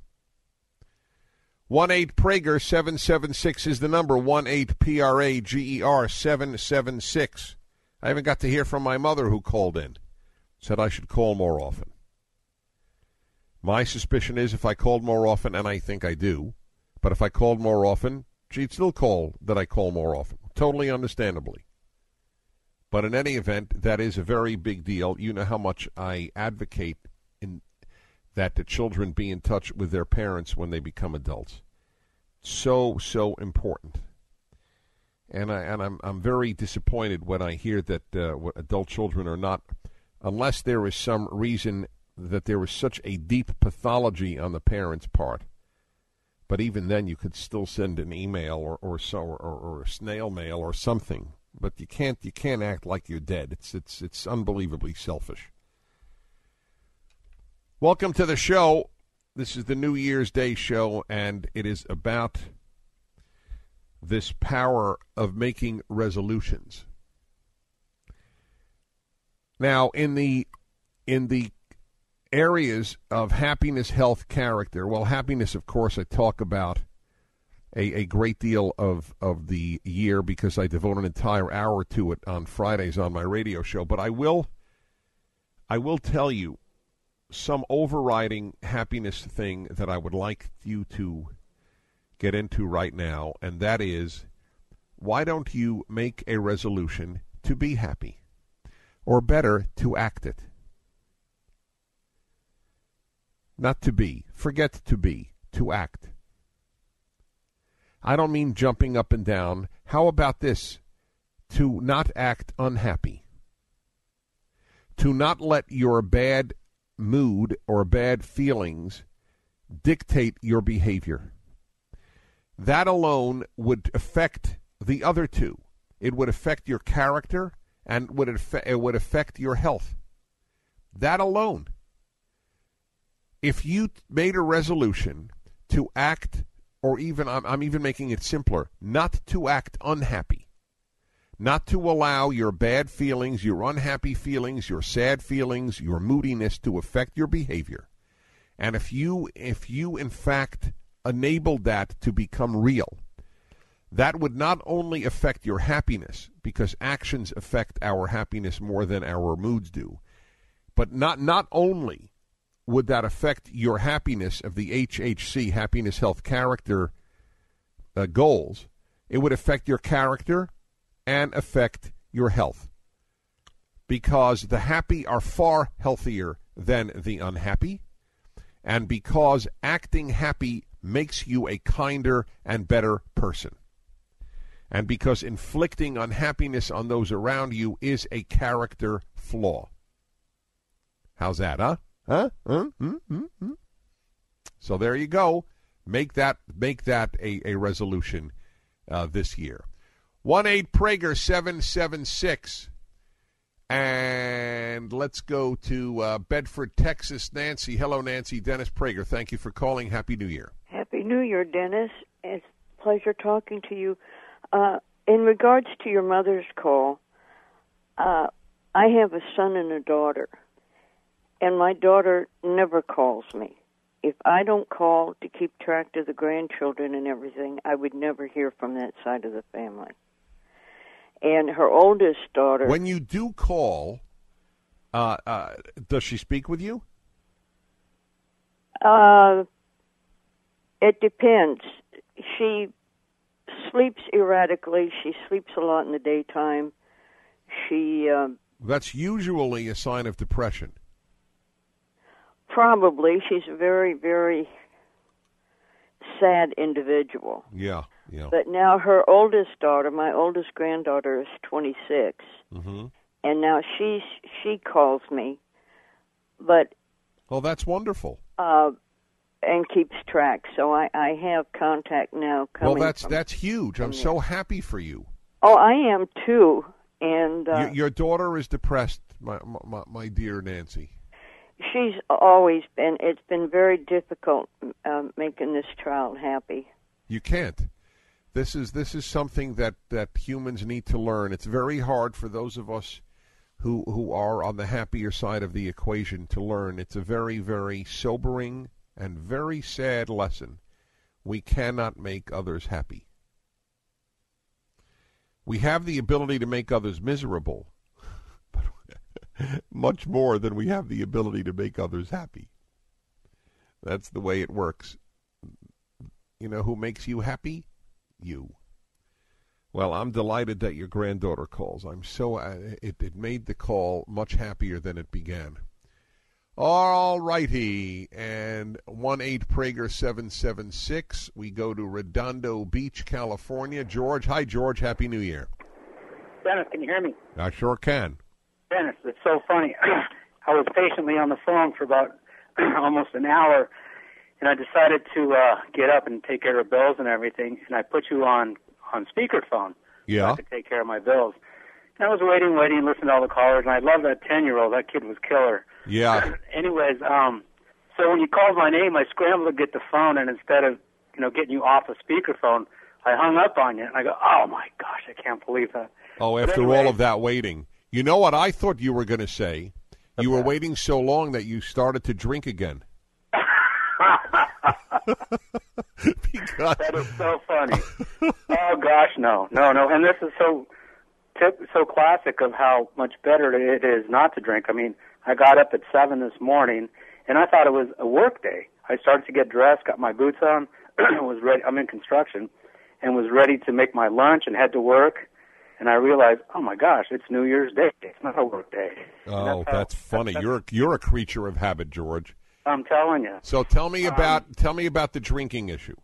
1 8 Prager 776 is the number. 1 8 P R A G E R 776. I haven't got to hear from my mother who called in. Said I should call more often. My suspicion is if I called more often, and I think I do, but if I called more often, she'd still call that I call more often. Totally understandably. But in any event, that is a very big deal. You know how much I advocate in that the children be in touch with their parents when they become adults. So so important. And I and I'm I'm very disappointed when I hear that uh, adult children are not, unless there is some reason that there was such a deep pathology on the parents' part but even then, you could still send an email or or so or, or a snail mail or something. But you can't you can't act like you're dead. It's it's it's unbelievably selfish. Welcome to the show. This is the New Year's Day show, and it is about this power of making resolutions. Now, in the in the areas of happiness, health, character. Well, happiness, of course, I talk about a, a great deal of, of the year because I devote an entire hour to it on Fridays on my radio show. But I will I will tell you some overriding happiness thing that I would like you to get into right now, and that is why don't you make a resolution to be happy? Or better, to act it. Not to be. Forget to be. To act. I don't mean jumping up and down. How about this? To not act unhappy. To not let your bad mood or bad feelings dictate your behavior. That alone would affect the other two. It would affect your character and would it would affect your health. That alone if you made a resolution to act, or even, I'm, I'm even making it simpler, not to act unhappy, not to allow your bad feelings, your unhappy feelings, your sad feelings, your moodiness to affect your behavior. And if you, if you in fact enabled that to become real, that would not only affect your happiness, because actions affect our happiness more than our moods do, but not, not only would that affect your happiness of the HHC, happiness, health, character uh, goals? it would affect your character and affect your health. Because the happy are far healthier than the unhappy, and because acting happy makes you a kinder and better person. And because inflicting unhappiness on those around you is a character flaw. How's that, huh? Huh? Hmm? Hmm? Hmm? So there you go. Make that make that a, a resolution uh, this year. One eight Prager seven seven six. And let's go to uh, Bedford, Texas. Nancy. Hello, Nancy. Dennis Prager. Thank you for calling. Happy New Year. Happy New Year, Dennis. It's a pleasure talking to you. Uh, in regards to your mother's call, uh, I have a son and a daughter, and my daughter never calls me. If I don't call to keep track of the grandchildren and everything, I would never hear from that side of the family. And her oldest daughter. When you do call, uh, uh, does she speak with you? Uh, it depends. She sleeps erratically. She sleeps a lot in the daytime. She um, That's usually a sign of depression. Probably she's a very very sad individual. Yeah, yeah. But now her oldest daughter, my oldest granddaughter, is 26, hmm and now she's she calls me, but Well, that's wonderful. uh, and keeps track. So I I have contact now coming. Well, that's from- that's huge. I'm so happy for you. Oh, I am too. And uh, your, your daughter is depressed, my, my my dear Nancy. She's always been. It's been very difficult um, making this child happy. You can't. This is this is something that, that humans need to learn. It's very hard for those of us who who are on the happier side of the equation to learn. It's a very very sobering and very sad lesson. We cannot make others happy. We have the ability to make others miserable, much more than we have the ability to make others happy. That's the way it works. You know who makes you happy? You. Well, I'm delighted that your granddaughter calls. I'm so uh, it it made the call much happier than it began. All righty, and one eight Prager seven seven six. We go to Redondo Beach, California. George, hi George. Happy New Year. Dennis, can you hear me? I sure can. Dennis, it's so funny. I was patiently on the phone for about almost an hour, and I decided to uh, get up and take care of bills and everything, and I put you on on speakerphone. Yeah. to take care of my bills. And I was waiting, waiting, listening to all the callers, and I love that ten year old. That kid was killer. Yeah. Anyways, um, so when you called my name, I scrambled to get the phone, and instead of you know getting you off the speakerphone, I hung up on you, and I go, "Oh my gosh, I can't believe that." Oh, But after anyway- all of that waiting. You know what I thought you were going to say? You were waiting so long that you started to drink again. because that is so funny. oh gosh, no, no, no. And this is so tip, so classic of how much better it is not to drink. I mean, I got up at seven this morning, and I thought it was a work day. I started to get dressed, got my boots on, was ready. I'm in construction, and was ready to make my lunch and head to work. And I realized, oh my gosh, it's New Year's Day. It's not a work day. Oh, that's funny. You're a, you're a creature of habit, George. I'm telling you. So tell me Um, about tell me about the drinking issue.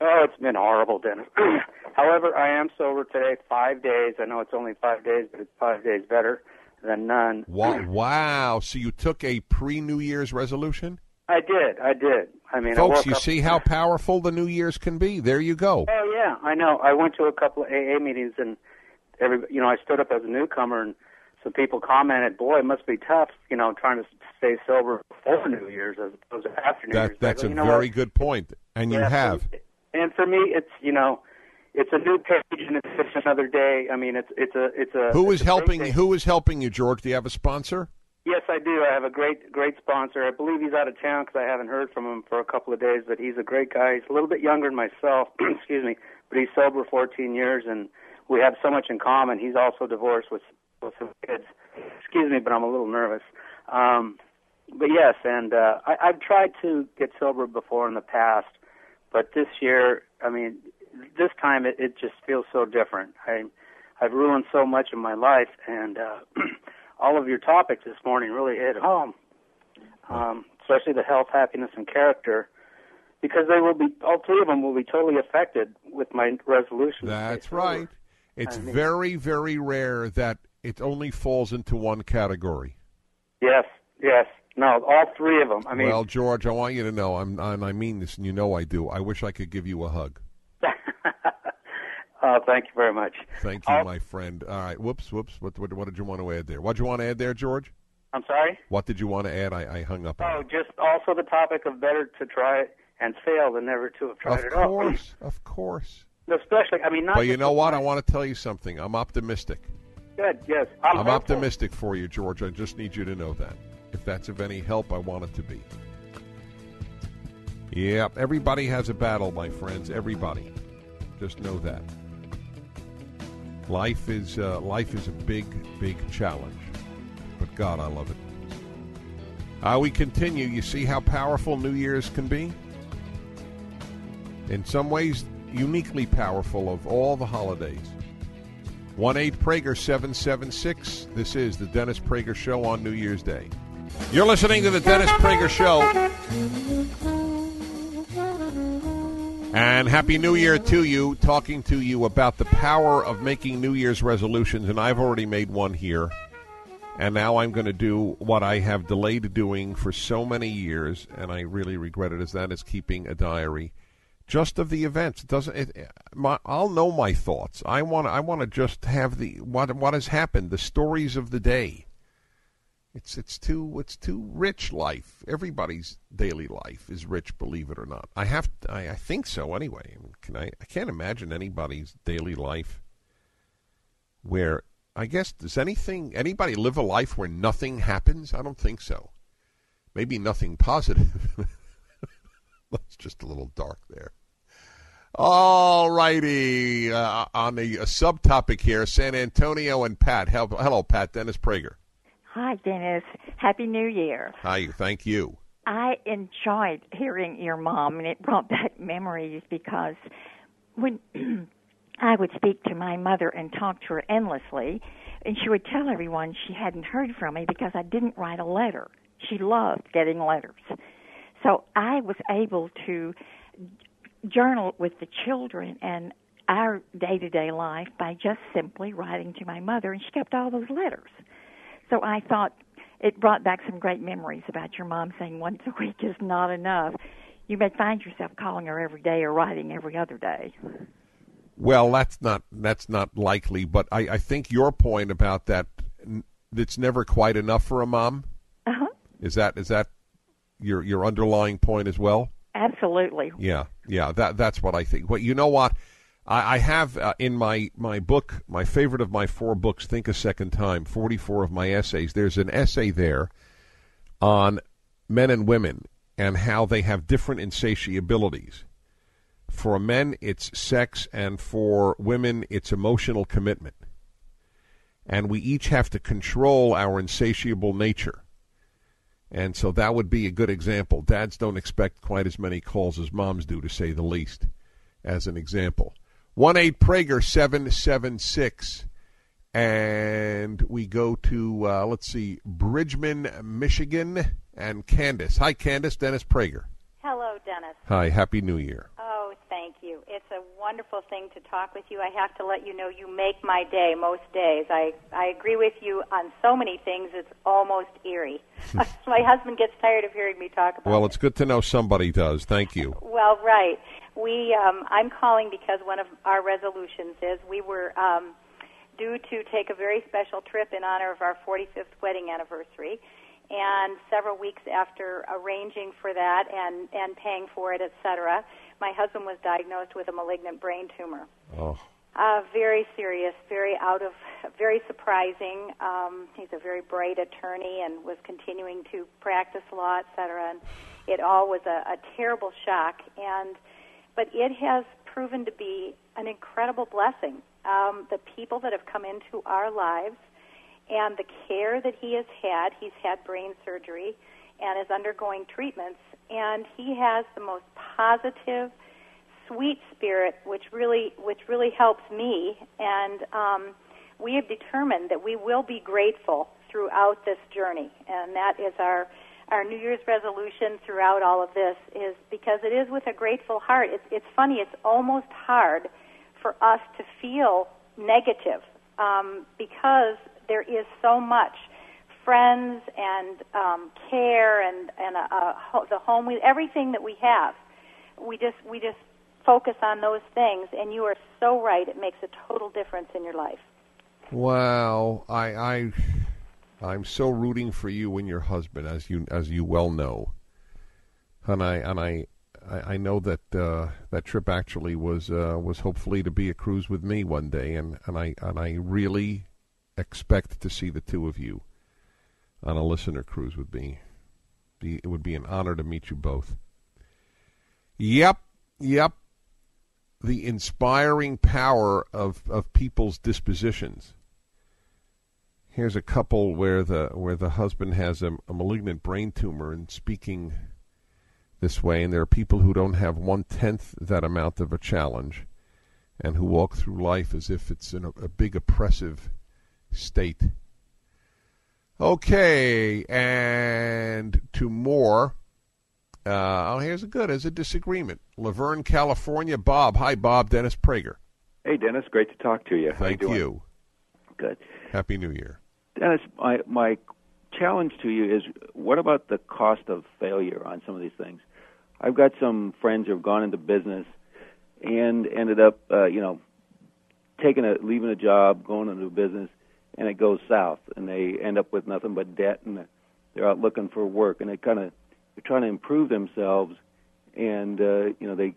Oh, it's been horrible, Dennis. However, I am sober today, five days. I know it's only five days, but it's five days better than none. Wow! wow. So you took a pre New Year's resolution, I did, I did. I mean, I folks. woke You up- see how powerful the New Year's can be. There you go. Oh yeah, I know. I went to a couple of AA meetings, and every you know, I stood up as a newcomer, and some people commented, "Boy, it must be tough, you know, trying to stay sober before New Year's as opposed to after New Year's." That's a very what? good point, and you Yeah, have. And for me, it's you know, it's a new page and it's just another day. I mean, it's it's a it's a. Who is a helping? Who is helping you, George? Do you have a sponsor? Yes, I do. I have a great, great sponsor. I believe he's out of town because I haven't heard from him for a couple of days. But he's a great guy. He's a little bit younger than myself. excuse me, but he's sober 14 years, and we have so much in common. He's also divorced with with some kids. Excuse me, but I'm a little nervous. Um, but yes, and uh, I, I've tried to get sober before in the past, but this year, I mean, this time it, it just feels so different. I I've ruined so much of my life, and uh, all of your topics this morning really hit home, um, especially the health, happiness, and character, because they will be all three of them will be totally affected with my resolution. That's right. It's very, very rare that it only falls into one category. Yes, yes. No, all three of them. I mean, well, George, I want you to know, I'm, and I mean this, and you know I do. I wish I could give you a hug. uh, thank you very much. Thank you, my friend. All right. Whoops, whoops. What, what, what did you want to add there? What did you want to add there, George? I'm sorry. What did you want to add? I, I hung up. on Oh, just also the topic of better to try it and fail than never to have tried Of at all. Of course, of course. Especially, I mean, not But you know what? I want to tell you something. I'm optimistic. Good, yes. I'm, hopeful. optimistic for you, George. I just need you to know that. If that's of any help, I want it to be. Yeah, everybody has a battle, my friends. Everybody. Just know that. Life is uh, life is a big, big challenge. But God, I love it. Uh, we continue. You see how powerful New Year's can be? In some ways, uniquely powerful of all the holidays. 1 8 Prager 776. This is the Dennis Prager Show on New Year's Day. You're listening to the Dennis Prager Show. And Happy New Year to you, talking to you about the power of making New Year's resolutions. And I've already made one here. And now I'm going to do what I have delayed doing for so many years, and I really regret it, is that is keeping a diary just of the events. It doesn't. It, my, I'll know my thoughts. I want. I want to just have the what what has happened, the stories of the day. It's it's too it's too rich life. Everybody's daily life is rich, believe it or not. I have I, I think so anyway. Can I I can't imagine anybody's daily life where I guess does anything anybody live a life where nothing happens? I don't think so. Maybe nothing positive. That's just a little dark there. All righty. Uh, on the uh, subtopic here, San Antonio and Pat. Hel- Hello, Pat. Dennis Prager. Hi, Dennis. Happy New Year. Hi. Thank you. I enjoyed hearing your mom, and it brought back memories because when I would speak to my mother and talk to her endlessly, and she would tell everyone she hadn't heard from me because I didn't write a letter. She loved getting letters. So I was able to journal with the children and our day to day life by just simply writing to my mother, and she kept all those letters. So I thought it brought back some great memories about your mom saying once a week is not enough. You may find yourself calling her every day or writing every other day. Well, that's not that's not likely, but I, I think your point about that it's never quite enough for a mom. Uh-huh. Is that is that your your underlying point as well? Absolutely. Yeah, yeah. That that's what I think. Well, you know what? I, I have uh, in my my book, my favorite of my four books, Think a Second Time, forty four of my essays. There's an essay there on men and women and how they have different insatiabilities. For men, it's sex, and for women, it's emotional commitment. And we each have to control our insatiable nature. And so that would be a good example. Dads don't expect quite as many calls as moms do, to say the least, as an example. 1 8 Prager 776. And we go to, uh, let's see, Bridgman, Michigan, and Candace. Hi, Candace. Dennis Prager. Hello, Dennis. Hi, Happy New Year. Oh, thank you. It's a wonderful thing to talk with you. I have to let you know you make my day most days. I I agree with you on so many things. It's almost eerie. my husband gets tired of hearing me talk about. Well, it's good to know somebody does. Thank you. Well, right. We um, I'm calling because one of our resolutions is we were um, due to take a very special trip in honor of our 45th wedding anniversary. And several weeks after arranging for that and, and paying for it, et cetera, my husband was diagnosed with a malignant brain tumor. Oh. Uh, very serious, very out of, very surprising. Um, he's a very bright attorney and was continuing to practice law, et cetera. And it all was a, a terrible shock. And but it has proven to be an incredible blessing. Um, the people that have come into our lives and the care that he has had, he's had brain surgery and is undergoing treatments, and he has the most positive, sweet spirit, which really which really helps me. And um, we have determined that we will be grateful throughout this journey, and that is our our New Year's resolution throughout all of this is because it is with a grateful heart. It's it's funny. It's almost hard for us to feel negative um, because there is so much friends and um, care and and a, a, ho- the home we everything that we have. We just we just focus on those things, and you are so right. It makes a total difference in your life. Wow, I, I, I'm so rooting for you and your husband, as you as you well know, and I and I, I, I know that uh, that trip actually was uh, was hopefully to be a cruise with me one day, and, and I and I really expect to see the two of you on a listener cruise with me. Be, it would be an honor to meet you both. Yep, yep. The inspiring power of, of people's dispositions. Here's a couple where the where the husband has a, a malignant brain tumor and speaking this way, and there are people who don't have one tenth that amount of a challenge, and who walk through life as if it's in a, a big oppressive state. Okay, and to more. Uh, oh, here's a good. As a disagreement, La Verne, California. Bob, hi, Bob. Dennis Prager. Hey, Dennis. Great to talk to you. How Thank you. You. Good. Happy New Year. Dennis, my my challenge to you is what about the cost of failure on some of these things? I've got some friends who have gone into business and ended up, uh, you know, taking a leaving a job, going into a new business, and it goes south, and they end up with nothing but debt, and they're out looking for work, and they kind of they're trying to improve themselves, and uh, you know they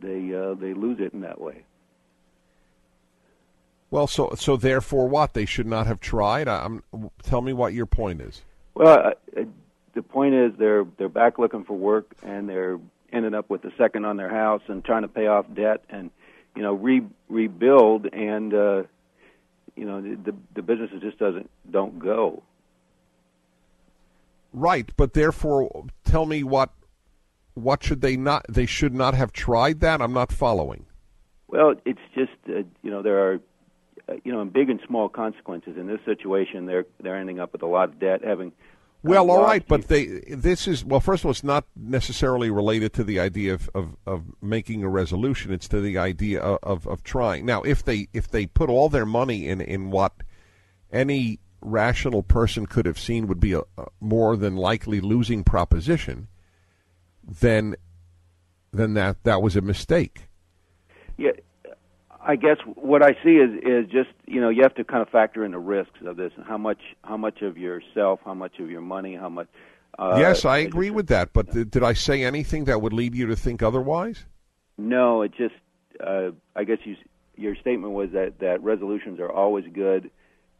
they uh, they lose it in that way. Well, so so therefore, what they should not have tried. Um, tell me what your point is. Well, uh, the point is they're they're back looking for work, and they're ending up with a second on their house and trying to pay off debt, and you know re rebuild, and uh, you know the the businesses just doesn't don't go. Right, but therefore, tell me what what should they not? They should not have tried that. I'm not following. Well, it's just uh, you know there are uh, you know big and small consequences in this situation. They're they're ending up with a lot of debt, having Well, all right, but they this is well. First of all, it's not necessarily related to the idea of, of, of making a resolution. It's to the idea of, of, trying. Now, if they if they put all their money in in what any rational person could have seen would be a, a more than likely losing proposition, then then that that was a mistake. Yeah, I guess what I see is is just you know you have to kind of factor in the risks of this and how much how much of yourself, how much of your money, how much. Uh, yes, I agree with that. But did, did I say anything that would lead you to think otherwise? No, it just uh, I guess you your statement was that that resolutions are always good.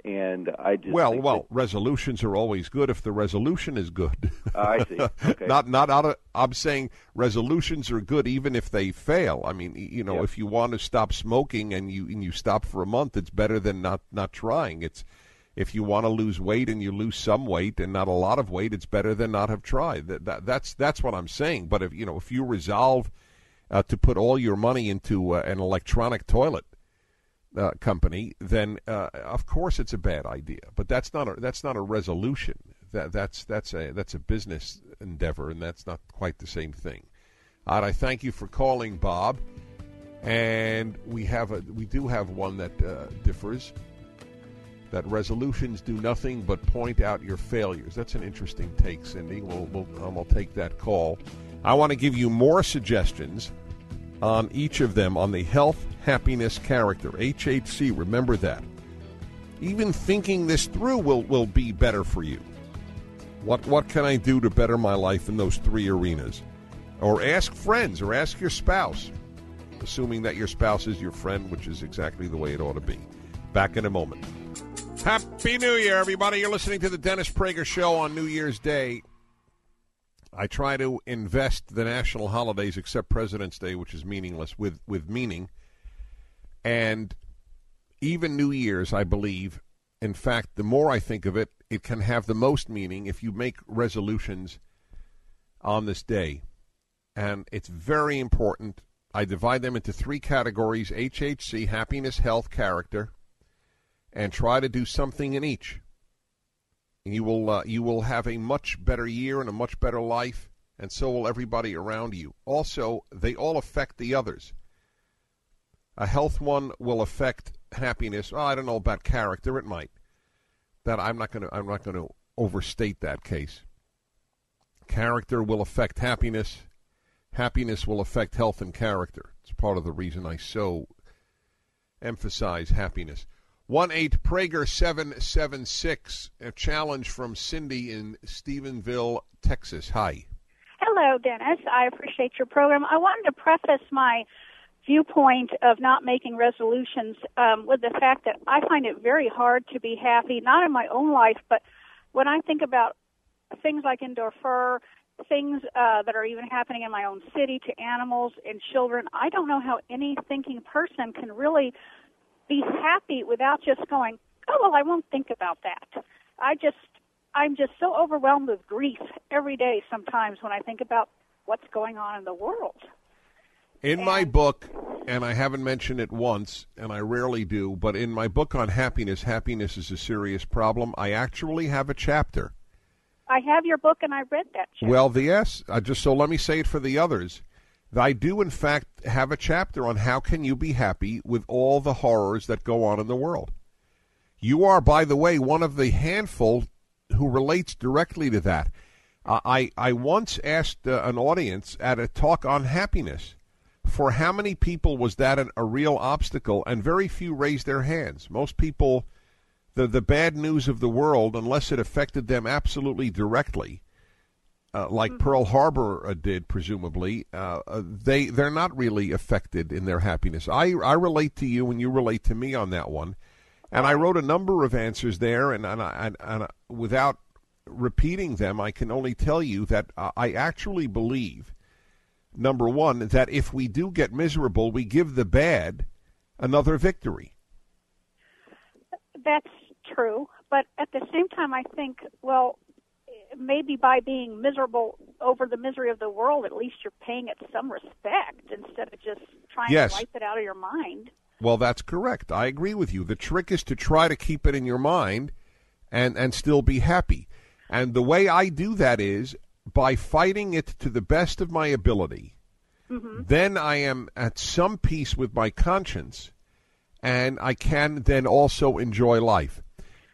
And I just well, well, resolutions are always good if the resolution is good. Ah, I see. Okay. not not out of. I'm saying resolutions are good even if they fail. I mean, you know, Yeah. if you want to stop smoking and you and you stop for a month, it's better than not not trying. It's if you want to lose weight and you lose some weight and not a lot of weight, it's better than not have tried. That, that that's that's what I'm saying. But if you know, if you resolve uh, to put all your money into uh, an electronic toilet uh, company, then uh, of course it's a bad idea. But that's not a that's not a resolution. That that's that's a that's a business endeavor, and that's not quite the same thing. All right, I thank you for calling, Bob. And we have a we do have one that uh, differs. That resolutions do nothing but point out your failures. That's an interesting take, Cindy. We'll we'll, um, we'll take that call. I want to give you more suggestions on each of them on the health, happiness, character. HHC, remember that. Even thinking this through will, will be better for you. What what can I do to better my life in those three arenas? Or ask friends or ask your spouse, assuming that your spouse is your friend, which is exactly the way it ought to be. Back in a moment. Happy New Year, everybody. You're listening to the Dennis Prager Show on New Year's Day. I try to invest the national holidays, except President's Day, which is meaningless, with, with meaning. And even New Year's, I believe, in fact, the more I think of it, it can have the most meaning if you make resolutions on this day. And it's very important I divide them into three categories HHC, happiness, health, character, and try to do something in each. You will, uh, you will have a much better year and a much better life, and so will everybody around you. Also, they all affect the others. A health one will affect happiness. I don't know about character. It might. That I'm not going to. I'm not going to overstate that case. Character will affect happiness. Happiness will affect health and character. It's part of the reason I so emphasize happiness. One eight Prager seven seven six. A challenge from Cindy in Stephenville, Texas. Hi. Hello, Dennis. I appreciate your program. I wanted to preface my viewpoint of not making resolutions um, with the fact that I find it very hard to be happy, not in my own life, but when I think about things like in Darfur, things uh, that are even happening in my own city to animals and children, I don't know how any thinking person can really be happy without just going, oh, well, I won't think about that. I just, I'm just so overwhelmed with grief every day sometimes when I think about what's going on in the world. In my book, and I haven't mentioned it once, and I rarely do, but in my book on happiness, happiness is a serious problem. I actually have a chapter. I have your book and I read that. Chapter. Well, the yes, uh, just so let me say it for the others. I do, in fact, have a chapter on how can you be happy with all the horrors that go on in the world. You are, by the way, one of the handful who relates directly to that. Uh, I I once asked uh, an audience at a talk on happiness for how many people was that an, a real obstacle, and very few raised their hands. Most people, the the bad news of the world, unless it affected them absolutely directly, uh, like mm-hmm. Pearl Harbor uh, did, presumably, uh, uh, they they're not really affected in their happiness. I I relate to you, and you relate to me on that one. And I wrote a number of answers there, and and, and, and without repeating them, I can only tell you that I actually believe number one, that if we do get miserable, we give the bad another victory. That's true. But at the same time, I think, well, maybe by being miserable over the misery of the world, at least you're paying it some respect instead of just trying yes. to wipe it out of your mind. Well, that's correct. I agree with you. The trick is to try to keep it in your mind and, and still be happy. And the way I do that is by fighting it to the best of my ability, mm-hmm. then I am at some peace with my conscience, and I can then also enjoy life.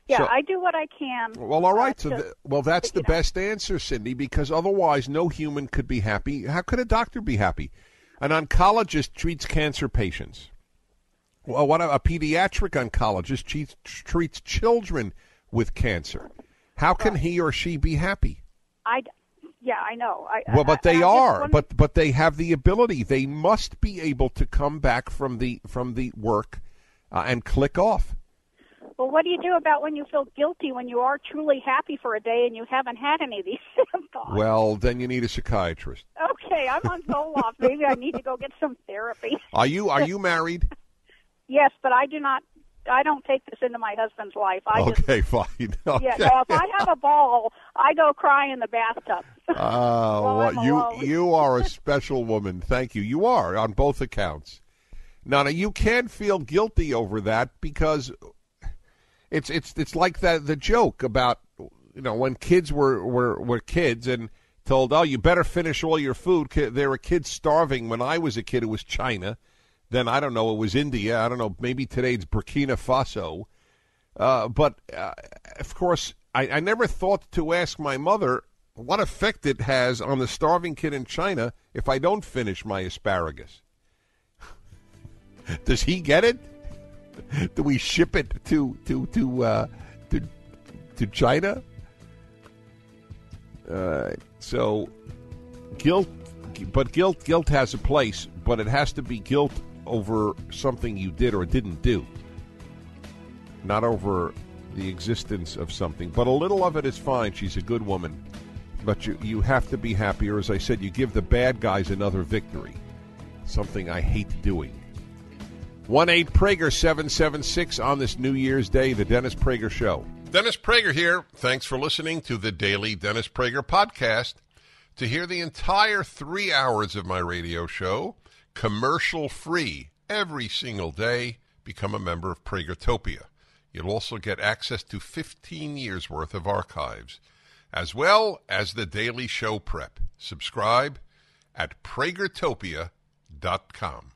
Yeah, so, I do what I can. Well, all right. Uh, so, to, the, well, that's the best answer, Cindy, because otherwise, no human could be happy. How could a doctor be happy? An oncologist treats cancer patients. Well, what a, a pediatric oncologist treats, treats children with cancer. How can right. he or she be happy? I, yeah, I know. I, well, but they are. But but they have the ability. They must be able to come back from the from the work uh, and click off. Well, what do you do about when you feel guilty when you are truly happy for a day and you haven't had any of these symptoms? Well, then you need a psychiatrist. Okay, I'm on Zoloft. Maybe I need to go get some therapy. Are you are you married? yes, but I do not I don't take this into my husband's life. I okay, just, fine. Okay. Yeah, no, if I have a ball, I go cry in the bathtub. Oh, well, you you are a special woman. Thank you. You are on both accounts. Now, now you can feel guilty over that because it's it's it's like that the joke about you know when kids were were were kids and told, "Oh, you better finish all your food." There were kids starving when I was a kid. It was China then I don't know, it was India. I don't know, maybe today it's Burkina Faso. Uh, but uh, of course, I, I never thought to ask my mother what effect it has on the starving kid in China if I don't finish my asparagus. Does he get it? Do we ship it to to to uh, to to China? Uh, so guilt, but guilt guilt has a place, but it has to be guilt over something you did or didn't do, not over the existence of something. But a little of it is fine. She's a good woman. But you, you have to be happier. As I said, you give the bad guys another victory, something I hate doing. 1 8 Prager 776 on this New Year's Day, the Dennis Prager Show. Dennis Prager here. Thanks for listening to the daily Dennis Prager podcast. To hear the entire three hours of my radio show, commercial free every single day. Become a member of Pragertopia. You'll also get access to 15 years worth of archives, as well as the daily show prep. Subscribe at pragertopia.com.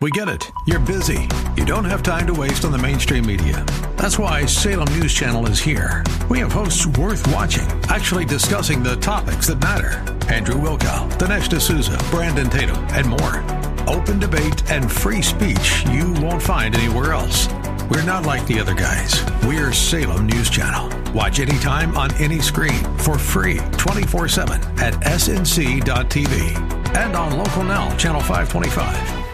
We get it. You're busy. You don't have time to waste on the mainstream media. That's why Salem News Channel is here. We have hosts worth watching, actually discussing the topics that matter. Andrew Wilkow, Dinesh D'Souza, Brandon Tatum, and more. Open debate and free speech you won't find anywhere else. We're not like the other guys. We're Salem News Channel. Watch anytime on any screen for free 24 7 at snc.tv and on Local Now, Channel 525.